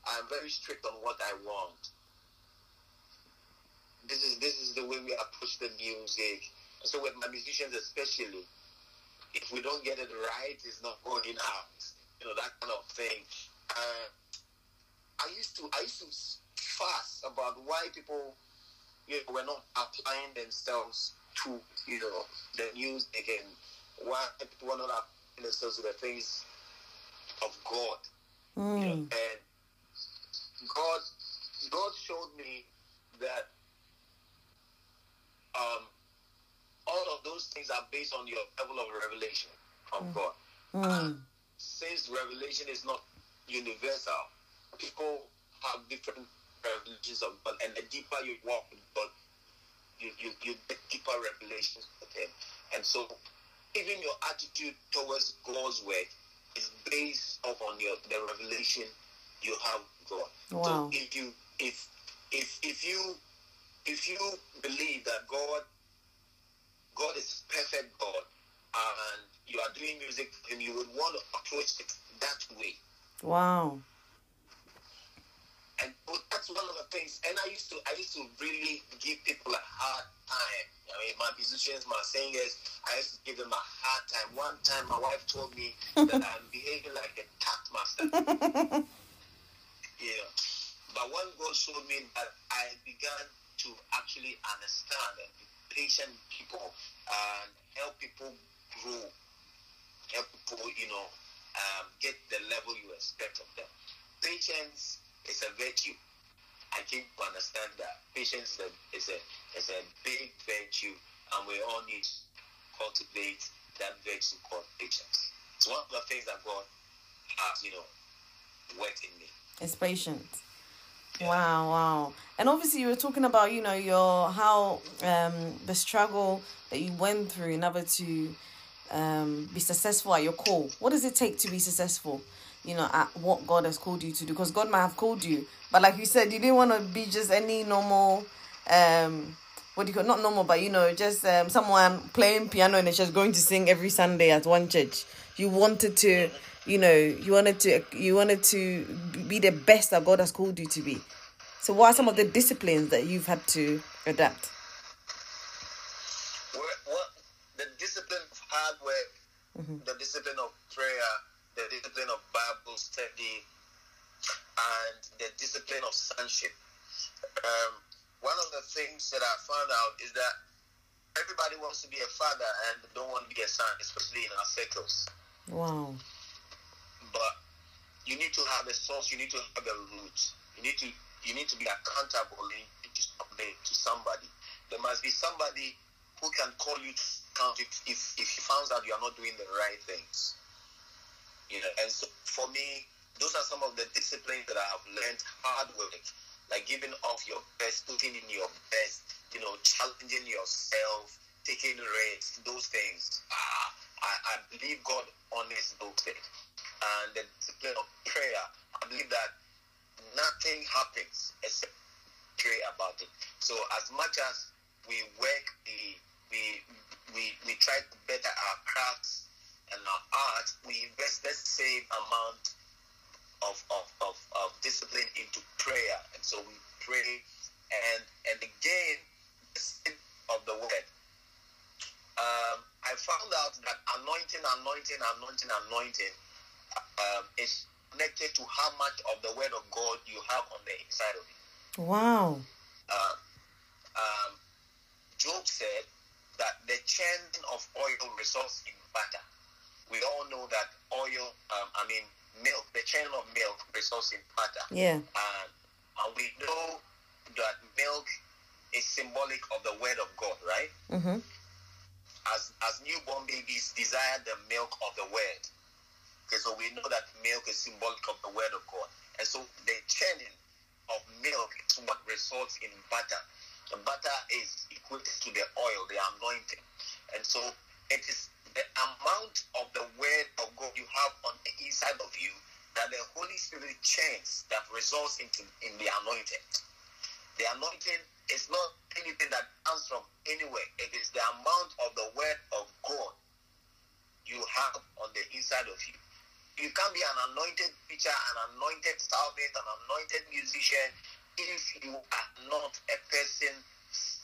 I'm very strict on what I want. This is this is the way we approach the music. And so, with my musicians especially, if we don't get it right, it's not going out. You know that kind of thing. Uh, I used to I used to fuss about why people you know, were not applying themselves to you know the news again. why people were not applying themselves to the things of God. Mm. You know, and God God showed me that um, all of those things are based on your level of revelation of mm. God. Mm. since revelation is not universal, people have different revelations of God, and the deeper you walk with God, you, you, you get deeper revelations with Him. And so even your attitude towards God's word is based upon your the revelation you have God. Wow. So if you if if if you if you believe that God God is perfect God and you are doing music him, you would want to approach it that way. Wow. And that's one of the things. And I used to, I used to really give people a hard time. I mean, my musicians, my singers, I used to give them a hard time. One time, my wife told me that I'm behaving like a taskmaster. yeah. But when God showed me that I began to actually understand and be patient people and help people grow, help people, you know, um, get the level you expect of them. Patience it's a virtue. I think to understand that patience is a, is a, is a big virtue, and we all need to cultivate that virtue called patience. It's one of the things that God has, you know, worked in me. It's patience. Wow, wow. And obviously you were talking about, you know, your how um the struggle that you went through in order to um be successful at your call. What does it take to be successful? You know, at what God has called you to do. Because God might have called you, but like you said, you didn't want to be just any normal, um, what do you call not normal, but you know, just um, someone playing piano and just going to sing every Sunday at one church. You wanted to, you know, you wanted to, you wanted to be the best that God has called you to be. So, what are some of the disciplines that you've had to adapt? What, what the discipline of hard work, mm-hmm. the discipline of prayer the discipline of Bible study, and the discipline of sonship. Um, one of the things that I found out is that everybody wants to be a father and don't want to be a son, especially in our circles. Wow. But you need to have a source. You need to have a root. You need to you need to be accountable. You need to to somebody. There must be somebody who can call you to account if, if, if he finds out you are not doing the right things. You know, and so for me, those are some of the disciplines that I have learned hard work, like giving off your best, putting in your best, you know, challenging yourself, taking risks, those things. Ah, I, I believe God honors those things. And the discipline of prayer, I believe that nothing happens except pray about it. So as much as we work, we we we, we try to better our crafts and our art, we invest the same amount of, of, of, of discipline into prayer. And so we pray and and again the of the word. Um, I found out that anointing, anointing, anointing, anointing um, is connected to how much of the word of God you have on the inside of you. Wow. Uh, um, Job said that the churning of oil results in butter. We all know that oil, um, I mean, milk, the churning of milk results in butter. Yeah. And, and we know that milk is symbolic of the word of God, right? Mm-hmm. As, as newborn babies desire the milk of the word. Okay, so we know that milk is symbolic of the word of God. And so the churning of milk is what results in butter. The butter is equated to the oil, the anointing. And so it is the amount of the word of God you have on the inside of you that the Holy Spirit changes that results into in the anointing. The anointing is not anything that comes from anywhere. It is the amount of the word of God you have on the inside of you. You can't be an anointed preacher, an anointed psalmist, an anointed musician if you are not a person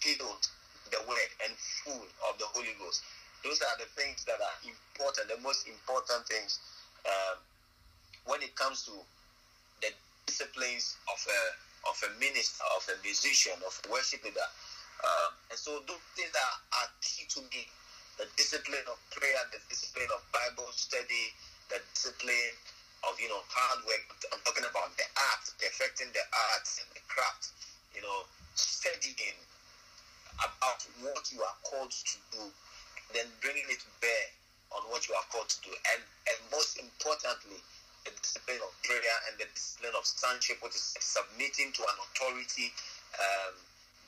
filled the word and full of the Holy Ghost. Those are the things that are important, the most important things um, when it comes to the disciplines of a of a minister, of a musician, of a worship leader. Um, and so those things are, are key to me. The discipline of prayer, the discipline of Bible study, the discipline of you know hard work. I'm talking about the art, perfecting the arts and the craft. You know, studying about what you are called to do, then bringing it to bear on what you are called to do, and and most importantly, the discipline of prayer and the discipline of sonship, which is submitting to an authority, um,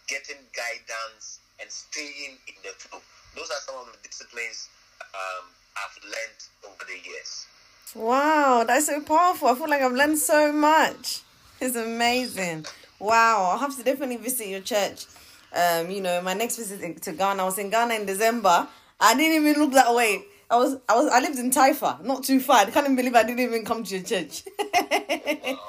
getting guidance, and staying in the flow. Those are some of the disciplines um, I've learned over the years. Wow, that's so powerful. I feel like I've learned so much. It's amazing. Wow, I'll have to definitely visit your church. Um, you know, my next visit to Ghana, I was in Ghana in December. I didn't even look that way. I was, I was, I lived in Taifa, not too far. I can't even believe I didn't even come to your church.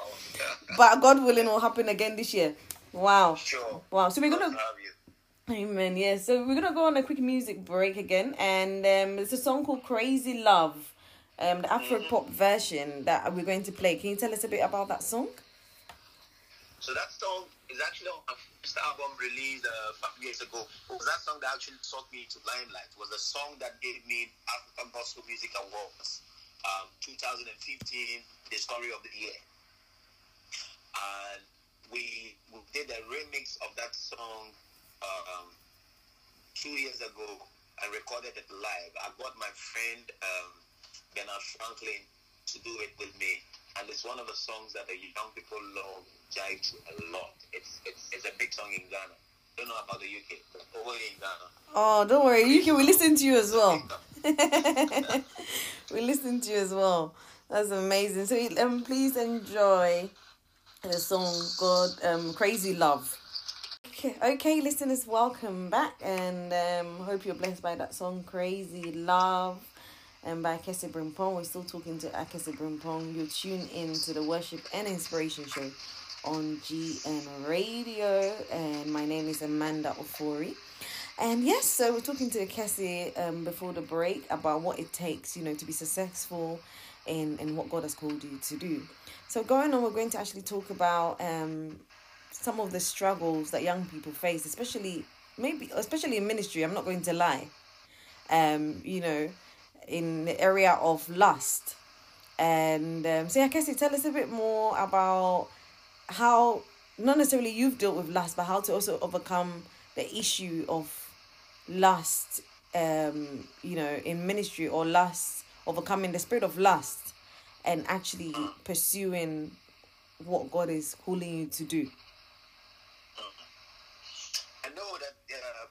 But God willing, will happen again this year. Wow. Sure. Wow. So we're gonna to have you. Amen. Yeah. So we're gonna go on a quick music break again, and um, it's a song called "Crazy Love," um, the Afro pop version that we're going to play. Can you tell us a bit about that song? So that song is actually on first album released uh, five years ago. Was that song that actually took me to limelight. It was the song that gave me African Gospel Music Awards, um, 2015, the story of the year. And we, we did a remix of that song um, two years ago and recorded it live. I got my friend um, Bernard Franklin to do it with me. And it's one of the songs that the young people love, to a lot. It's, it's, it's a big song in Ghana. Don't know about the UK, but over in Ghana. Oh, don't worry. You can. We listen to you as well. we listen to you as well. That's amazing. So um, please enjoy the song called um, "Crazy Love." Okay, okay, listeners, welcome back, and um, hope you're blessed by that song "Crazy Love." And by Akesse Brempong, we're still talking to Akesse Brempong. You're tuned in to the Worship and Inspiration Show on GN Radio, and my name is Amanda Ofori. And yes, so we're talking to Cassie um, before the break about what it takes, you know, to be successful in, in what God has called you to do. So going on, we're going to actually talk about um, some of the struggles that young people face, especially maybe especially in ministry. I'm not going to lie. Um, you know, in the area of lust And um, so, yeah, Cassie, tell us a bit more about how, not necessarily you've dealt with lust, but how to also overcome the issue of lust, um, you know, in ministry or lust, overcoming the spirit of lust and actually pursuing what God is calling you to do. I know that uh,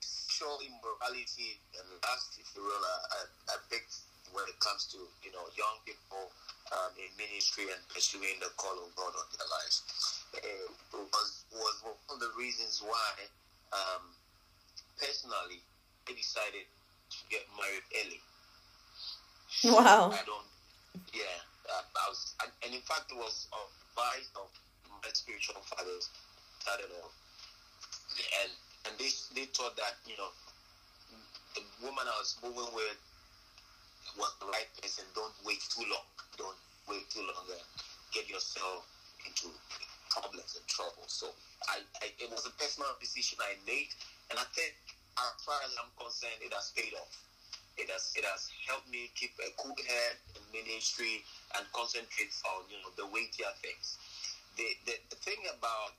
sexual immorality and lust, if you will, are, are, big when it comes to you know young people um, in ministry and pursuing the call of God on their lives. Uh, was was one of the reasons why, um, personally, I decided to get married early. Wow. I don't. Yeah, uh, I was, and in fact, it was advice of my spiritual fathers. Started off, and and they they thought that you know the woman I was moving with was the right person. Don't wait too long. Don't wait too long and get yourself into problems and trouble. So I, I it was a personal decision I made, and I think as far as I'm concerned, it has paid off. It has it has helped me keep a cool head in ministry and concentrate on you know the weightier things. The the, the thing about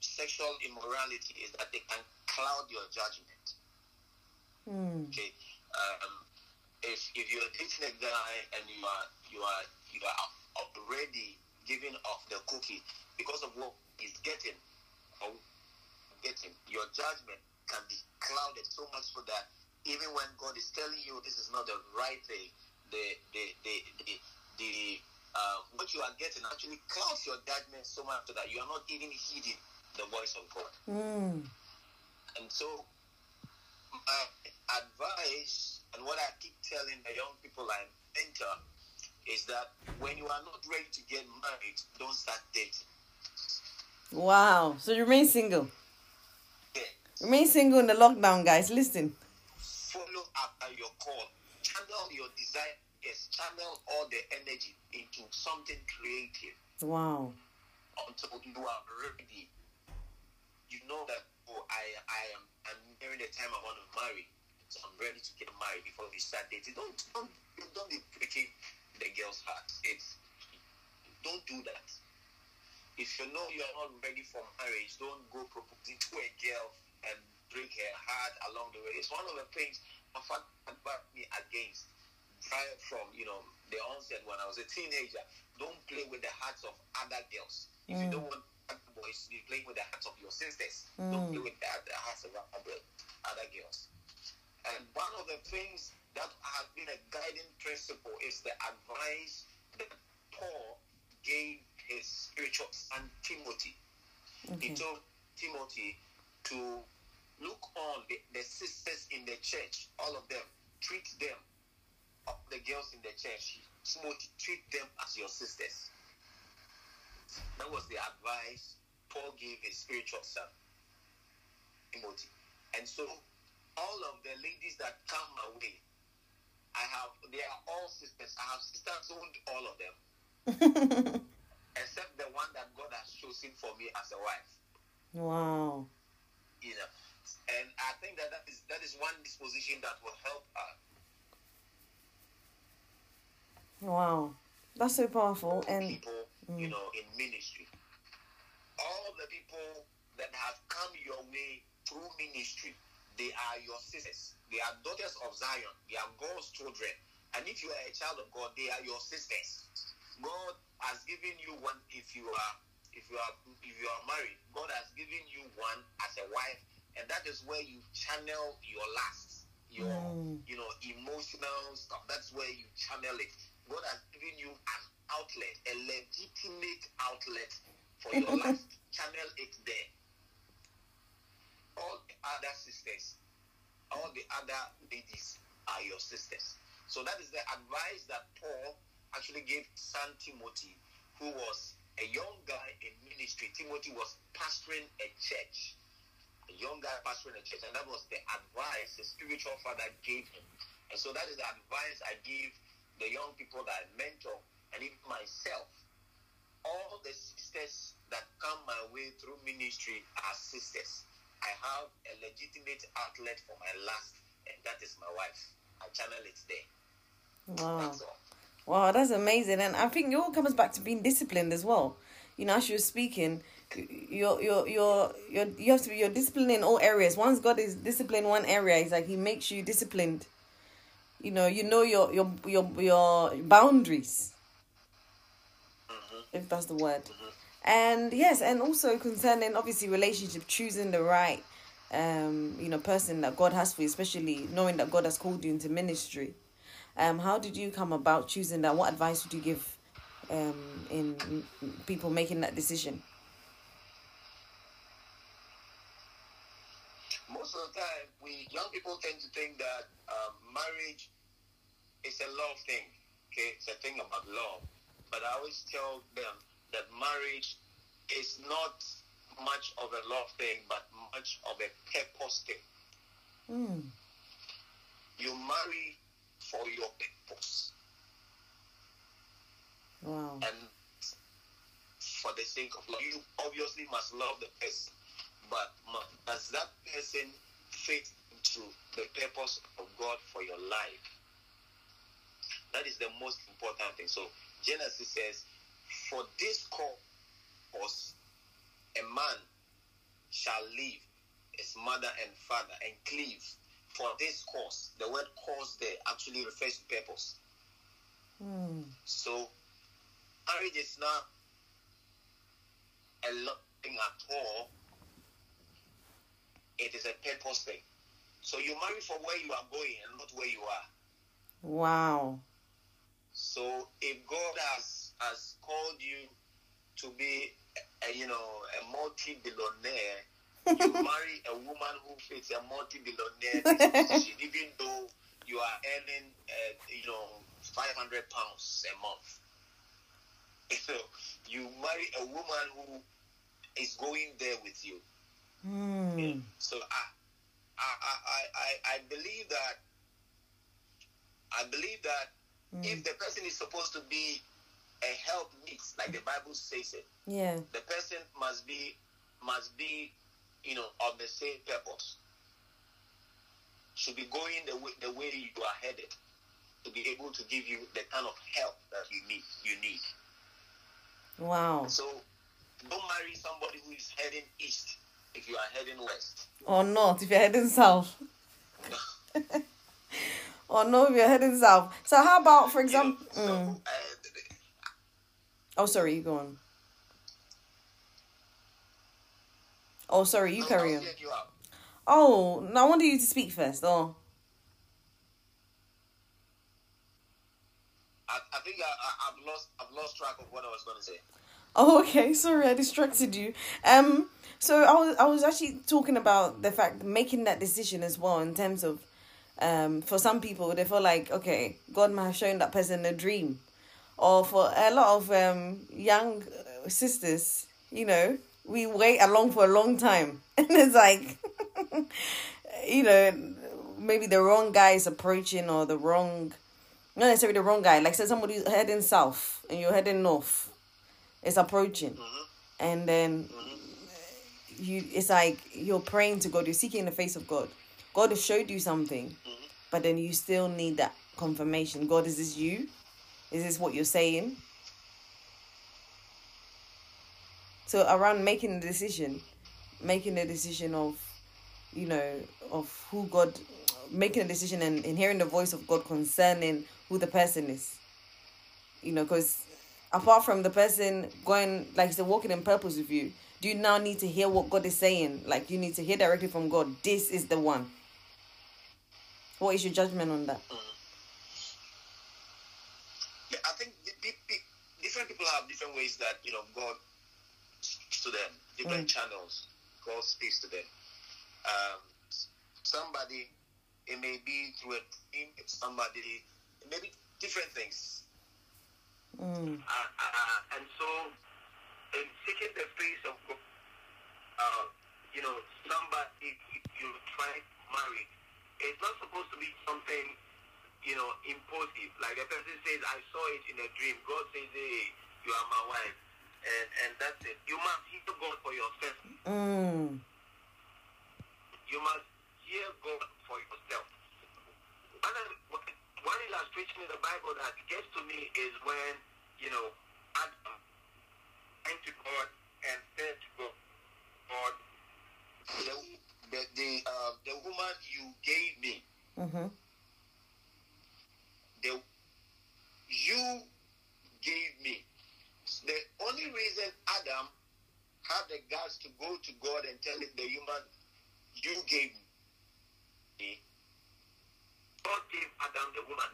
sexual immorality is that they can cloud your judgment. Mm. Okay. Um, if if you're dating a guy and you are you are you are already giving off the cookie because of what he's getting or getting, your judgment can be clouded so much so that even when God is telling you this is not the right thing, the the the the, the uh, what you are getting actually clouds your judgment so much so that you are not even heeding the voice of God. Mm. And so, my advice and what I keep telling the young people I mentor is that when you are not ready to get married, don't start dating. Wow. So you remain single. Yeah. Remain single in the lockdown, guys. Listen. Follow after your call. Channel your desire. Yes, channel all the energy into something creative. Wow. Until you are ready. You know that oh I I am I'm nearing the time I want to marry. So I'm ready to get married before we start dating. Don't don't don't be breaking the girl's heart. It's don't do that. If you know you are not ready for marriage, don't go proposing to a girl and break her heart along the way. It's one of the things my father advised me against prior from you know the onset when I was a teenager. Don't play with the hearts of other girls. If you mm. don't want other boys, you play with the hearts of your sisters. Don't mm. play with the, the hearts of other, other girls. And one of the things that has been a guiding principle is the advice that Paul gave his spiritual son Timothy. Okay. He told Timothy to look on the, the sisters in the church, all of them, treat them, all the girls in the church, Timothy, treat them as your sisters. That was the advice Paul gave his spiritual son, Timothy. And so all of the ladies that come my way, I have they are all sisters. I have sisters owned all of them, except the one that God has chosen for me as a wife. wow. You know, and I think that that is that is one disposition that will help her. Wow. That's so powerful. And people, you mm. know, in ministry. All the people that have come your way through ministry, they are your sisters. They are daughters of Zion. They are God's children. And if you are a child of God, they are your sisters. God has given you one if you are if you are if you are married. God has given you one as a wife, and that is where you channel your lust, your Mm. you know emotional stuff. That's where you channel it. God has given you an outlet, a legitimate outlet for your lust. Channel it there. All the other sisters, all the other ladies are your sisters. So that is the advice that Paul actually gave son Timothy, who was a young guy in ministry. Timothy was pastoring a church, a young guy pastoring a church, and that was the advice the spiritual father gave him. And so that is the advice I give the young people that I mentor, and even myself. All the sisters that come my way through ministry are sisters. I have a legitimate outlet for my lust, and that is my wife. I channel it there. wow. That's all. Wow, that's amazing, and I think it all comes back to being disciplined as well. You know, as you're speaking, you're you're you're you're you have to be you're disciplined in all areas. Once God is disciplined one area, He's like He makes you disciplined. You know, you know your your your your boundaries, mm-hmm. if that's the word. Mm-hmm. And yes, and also concerning obviously relationship, choosing the right um, you know, person that God has for you, especially knowing that God has called you into ministry. Um, how did you come about choosing that? What advice would you give um, in people making that decision? Most of the time, we young people tend to think that um, marriage is a love thing. Okay, it's a thing about love. But I always tell them that marriage is not much of a love thing, but much of a purpose thing. Mm. You marry for your purpose. Wow. And for the sake of love, you obviously must love the person, but does that person fit into the purpose of God for your life? That is the most important thing. So Genesis says, for this cause, a man shall leave his mother and father and cleave for this cause. The word cause there actually refers to purpose. Mm. So marriage is not a love thing at all. It is a purpose thing. So you marry for where you are going and not where you are. Wow. So if God has has called you to be, a, you know, a multi-billionaire, you marry a woman who fits a multi-billionaire even though you are earning, uh, you know, 500 pounds a month. So you marry a woman who is going there with you. Mm. So I, I, I, I, I believe that. I believe that Mm. if the person is supposed to be a help meet, like the Bible says it, Yeah. the person must be must be, you know, of the same purpose. Should be going the way the way you are headed to be able to give you the kind of help that you need. You need. Wow. So don't marry somebody who is heading east if you are heading west. Or not if you're heading south. or no if you're heading south. So how about for You know, example? so, Mm. uh, Oh, sorry. You go on. Oh, sorry. You no, carry on. you. Oh, no, I wanted you to speak first. Oh. I, I think I, I, I've lost I've lost track of what I was going to say. Oh, okay. Sorry, I distracted you. Um, so I was I was actually talking about the fact making that decision as well in terms of, um, for some people they feel like okay, God might have shown that person a dream, or for a lot of um young sisters, you know, we wait along for a long time, and it's like, you know, maybe the wrong guy is approaching or the wrong, not necessarily the wrong guy. Like say somebody's heading south and you're heading north it's approaching. Hmm and then hmm you it's like you're praying to god you're seeking the face of god. God has showed you something hmm but then you still need that confirmation. God is this you is this what you're saying? So around making the decision making the decision of you know of who god making a decision and, and hearing the voice of god concerning who the person is. You know because apart from the person going like they're walking in purpose with you do you now need to hear what god is saying? Like you need to hear directly from god. This is the one. What is your judgment on that mm Yeah, I think di- di- di- different people have different ways that you know God speaks to them, different channels God speaks to them. Um, somebody, it may be through a dream. Somebody, it may be different things. mm. Uh, uh, and so, in seeking the face of God, uh, you know, somebody you, you try to marry, it's not supposed to be something, you know, impulsive. Like a person says, I saw it in a dream. God says, hey, you are my wife. And, and that's it. You must hear God for yourself. Mm. You must hear God for yourself. One, one illustration in the Bible that gets to me is when, you know, Adam went to God and said to God, God, the, the, the, uh, the woman you gave me, mm-hmm. the, you gave me. The only reason Adam had the guts to go to God and tell him the human you gave me, God gave Adam the woman.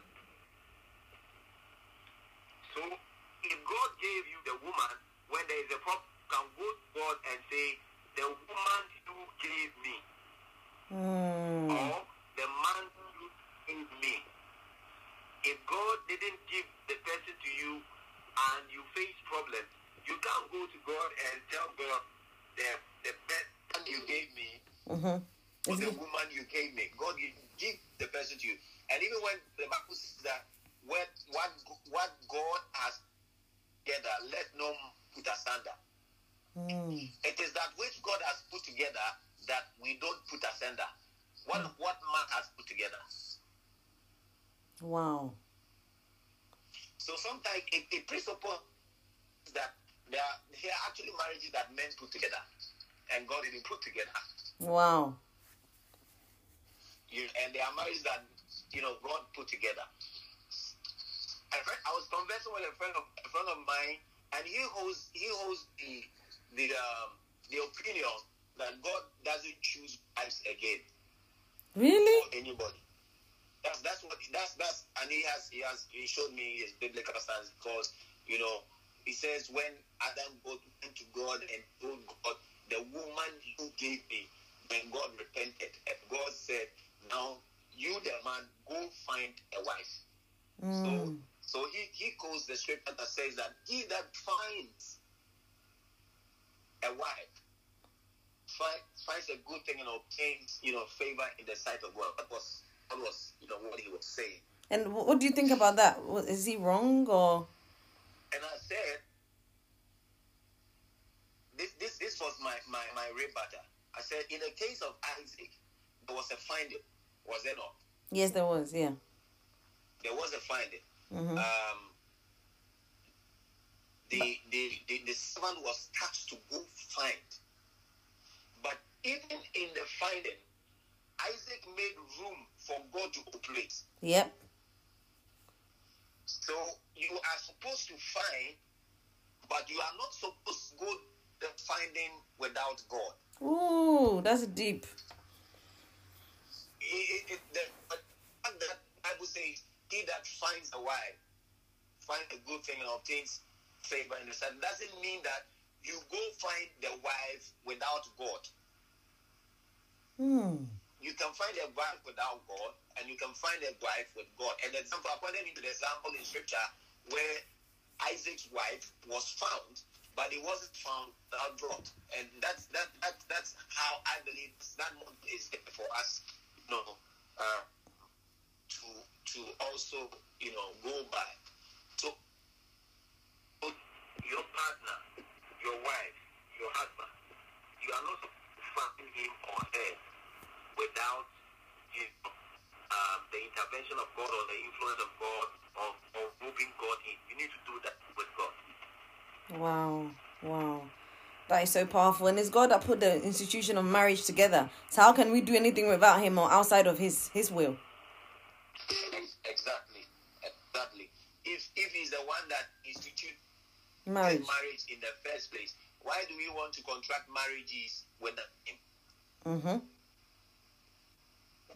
So if God gave you the woman, when there is a problem, you can go to God and say, the woman you gave me, Mm. or the man you gave me. If God didn't give the person to you and you face problems, you can't go to God and tell God the the person you gave me Mm-hmm. or the it- woman you gave me. God will give the person to you. And even when the Bible says that what what what God has together, let no man put asunder. Mm. It is that which God has put together that we don't put asunder. What what man has put together. Wow. So sometimes it, it presupposes that there are, there are actually marriages that men put together, and God didn't put together. Wow. You, and there are marriages that you know God put together. A friend, I was conversing with a friend of a friend of mine, and he holds he holds the the um, the opinion that God doesn't choose wives again Really? for anybody. That's that's what that's that's and he has he has he showed me his biblical stance because you know he says when Adam went to God and told God the woman you gave me when God repented and God said now you the man go find a wife so Mm. so he he quotes the scripture that says that he that finds a wife find, finds a good thing and obtains you know favor in the sight of God that was that was you know what he was saying And what do you think about that? Is he wrong or? And I said, this this this was my my my rebuttal. I said, in the case of Isaac, there was a finding, was there not? Yes, there was. Yeah. There was a finding. Mm-hmm. Um, the, the the the servant was tasked to go find, but even in the finding, Isaac made room for God to operate. Yep. So you are supposed to find, but you are not supposed to go the finding without God. Ooh, that's deep. It, it, the, that Bible says, "He that finds a wife finds a good thing and obtains favor in the sight." Doesn't mean that you go find the wife without God. Hmm. You can find a wife without God, and you can find a wife with God. And example, I pointed into the example in Scripture where Isaac's wife was found, but it wasn't found without God. And that's that, that that's how I believe that model is there for us, you know, uh, to to also you know go by. So your partner, your wife, your husband, you are not supposed to find him or her without you know, um, the intervention of God or the influence of God or, or moving God in. You need to do that with God. Wow. Wow. That is so powerful. And it's God that put the institution of marriage together. So how can we do anything without him or outside of his his will? Exactly. Exactly. If if he's the one that instituted Marriage. marriage in the first place, why do we want to contract marriages without him? Mm-hmm.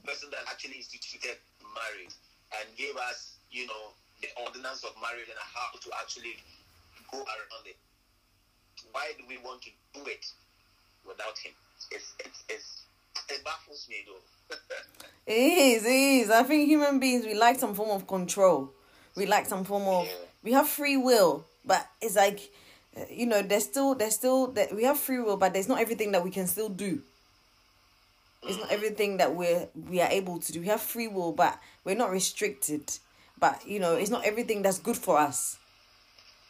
Person that actually instituted marriage and gave us, you know, the ordinance of marriage and how to actually go around it. Why do we want to do it without him? It's it's, it's it baffles me though. It is, it is. I think human beings we like some form of control. We like some form of Yeah. we have free will, but it's like you know, there's still there's still that we have free will, but there's not everything that we can still do. It's not everything that we're we are able to do. We have free will, but we're not restricted. But you know, it's not everything that's good for us.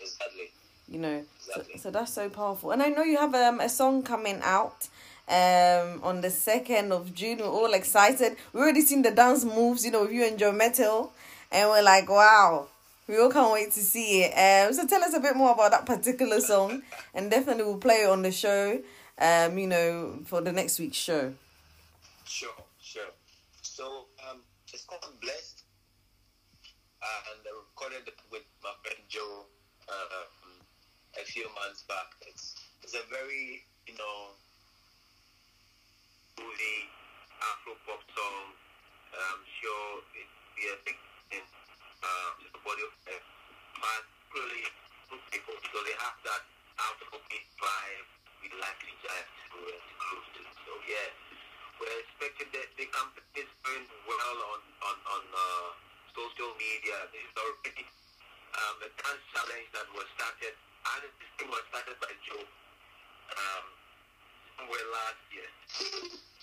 exactly. you know so, Exactly. so that's so powerful and i know you have um, a song coming out um on the 2nd of june we're all excited we already seen the dance moves you know with you and joe mettle and we're like wow we all can't wait to see it um so tell us a bit more about that particular song and definitely we'll play it on the show um you know for the next week's show Sure, sure. So um, it's called Blessed, uh, and I recorded it with my friend Joe um, a few months back. It's it's a very you know movie Afro pop song. I'm sure it be a big in uh, the body of uh, particularly people because they have that Afro vibe we like to jive to and to groove to. So yeah, we're expecting that the company is doing well on on on uh, social media. There's already um, a dance challenge that was started, and this thing was started by Joe um, somewhere last year.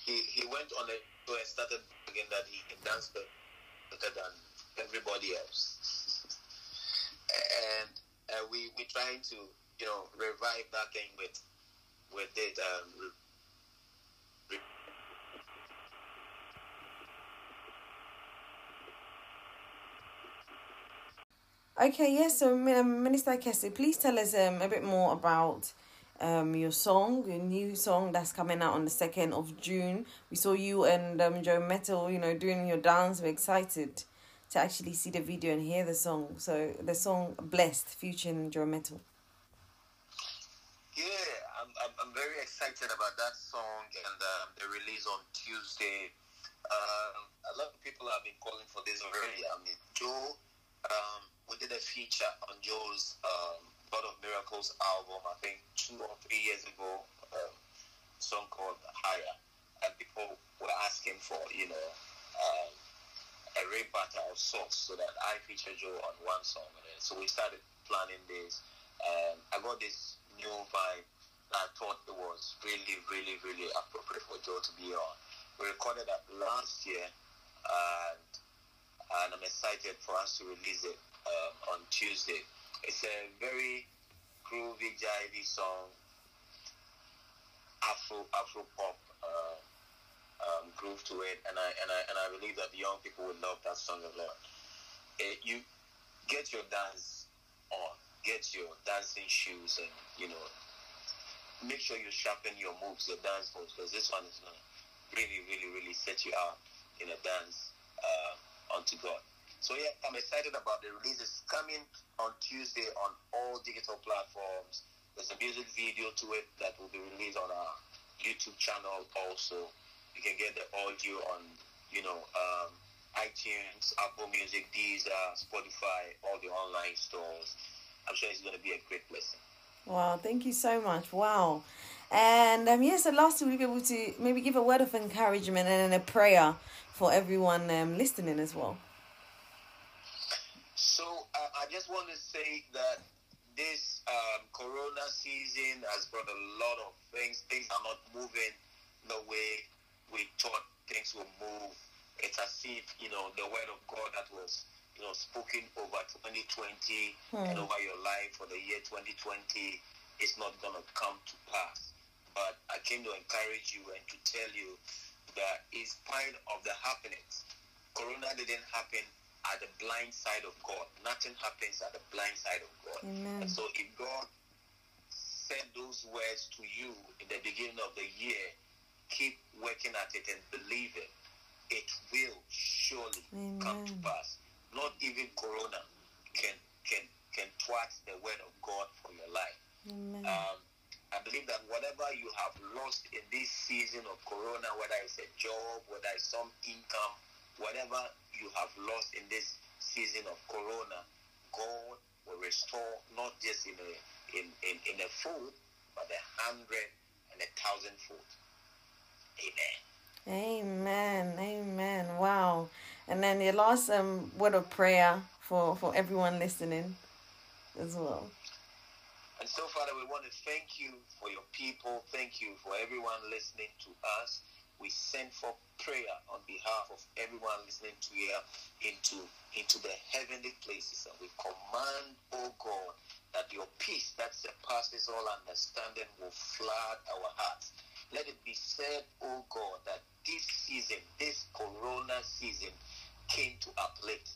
he he went on a show and started again that he can dance better than everybody else, and uh, we we trying to you know revive that thing with with it. Um, Okay, yes. So, um, Minister Kessie, please tell us um, a bit more about um, your song, your new song that's coming out on the second of June. We saw you and um, Joe Mettle, you know, doing your dance. We're excited to actually see the video and hear the song. So, the song "Blessed" featuring Joe Mettle. Yeah, I'm, I'm, I'm very excited about that song and um, the release on Tuesday. Um, a lot of people have been calling for this already. I mean, Joe, um, we did a feature on Joe's um, God of Miracles album, I think two or three years ago, um, song called Higher. And people were asking for, you know, um, a rebuttal of sorts so that I feature Joe on one song. So we started planning this. And I got this new vibe that I thought it was really, really, really appropriate for Joe to be on. We recorded that last year, and and I'm excited for us to release it um, on Tuesday. It's a very groovy, jivey song, Afro Afro pop uh, um, groove to it, and I and I and I believe that the young people would love that song a lot. It, you get your dance on, get your dancing shoes, and you know, make sure you sharpen your moves, your dance moves, because this one is gonna really, really, really set you out in a dance uh, unto God. So yeah, I'm excited about the release. It's coming on Tuesday on all digital platforms. There's a music video to it that will be released on our YouTube channel also. You can get the audio on, you know, um, iTunes, Apple Music, Deezer, Spotify, all the online stores. I'm sure it's going to be a great blessing. Wow, thank you so much. Wow. And um, yes, so last we'll be able to maybe give a word of encouragement and a prayer for everyone um, listening as well. I just want to say that this um, Corona season has brought a lot of things. Things are not moving the way we thought things would move. It's as if you know the word of God that was you know spoken over 2020 and over your life for the year 2020 is not going to come to pass. But I came to encourage you and to tell you that in spite of the happenings, Corona didn't happen at the blind side of God. Nothing happens at the blind side of God. Amen. And so if God said those words to you in the beginning of the year, keep working at it and believe it. It will surely come to pass. Not even Corona can can can thwart the word of God for your life. Amen. Um, I believe that whatever you have lost in this season of Corona, whether it's a job, whether it's some income, whatever you have lost in this season of Corona, God will restore not just in a in, in, in a fold, but a hundred and a thousand fold. Amen. Amen. Amen. Wow. And then your last um word of prayer for for everyone listening as well. And so, Father, we want to thank you for your people. Thank you for everyone listening to us. We send for prayer on behalf of everyone listening to here into, into the heavenly places. And we command, oh God, that your peace that surpasses all understanding will flood our hearts. Let it be said, oh God, that this season, this corona season, came to uplift.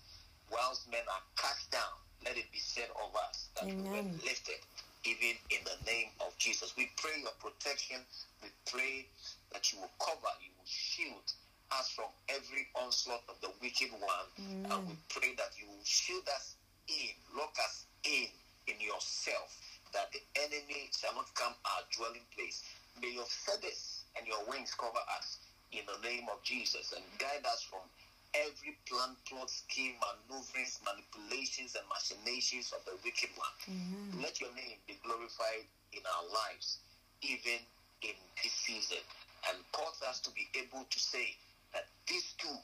Whilst men are cast down, let it be said of us that we were lifted, even in the name of Jesus. We pray your protection. We pray that you will cover, you will shield us from every onslaught of the wicked one. And we pray that you will shield us in, lock us in, in yourself, that the enemy shall not come our dwelling place. May your feathers and your wings cover us in the name of Jesus and guide us from every plan, plot, scheme, maneuverings, manipulations, and machinations of the wicked one. Let your name be glorified in our lives, even in this season, and cause us to be able to say that these too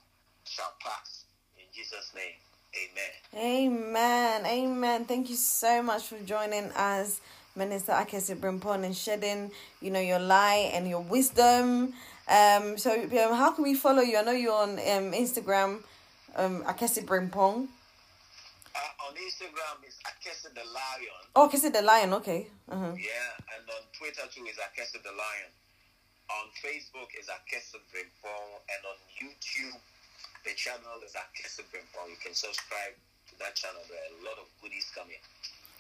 shall pass. In Jesus' name, amen. Amen. Amen. Thank you so much for joining us, Minister Akesse Brempong, and shedding, you know, your light and your wisdom. Um, so um, how can we follow you? I know you're on um, Instagram, um, Akesse Brempong. Uh, on Instagram is Akesse the Lion. Oh, Akesse the Lion. Okay. Uh-huh. Yeah, and on Twitter too is Akesse the Lion. On Facebook is Akesse Brempong, and on YouTube, the channel is Akesse Brempong. You can subscribe to that channel. There are a lot of goodies coming.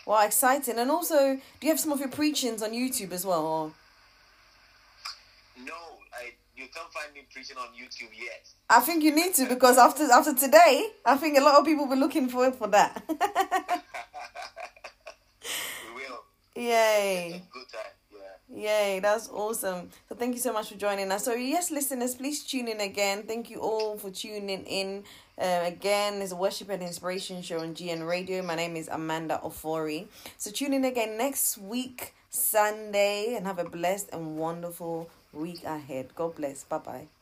Well, exciting. And also, do you have some of your preachings on YouTube as well? Or? No, I you can't find me preaching on YouTube yet. I think you need to because after after today, I think a lot of people will be looking forward for that. we will. Yay. Good time. Yay, that's awesome. So thank you so much for joining us. So yes, listeners, please tune in again. Thank you all for tuning in. Uh, again, it's a worship and inspiration show on GN Radio. My name is Amanda Ofori. So tune in again next week, Sunday, and have a blessed and wonderful week ahead. God bless. Bye bye.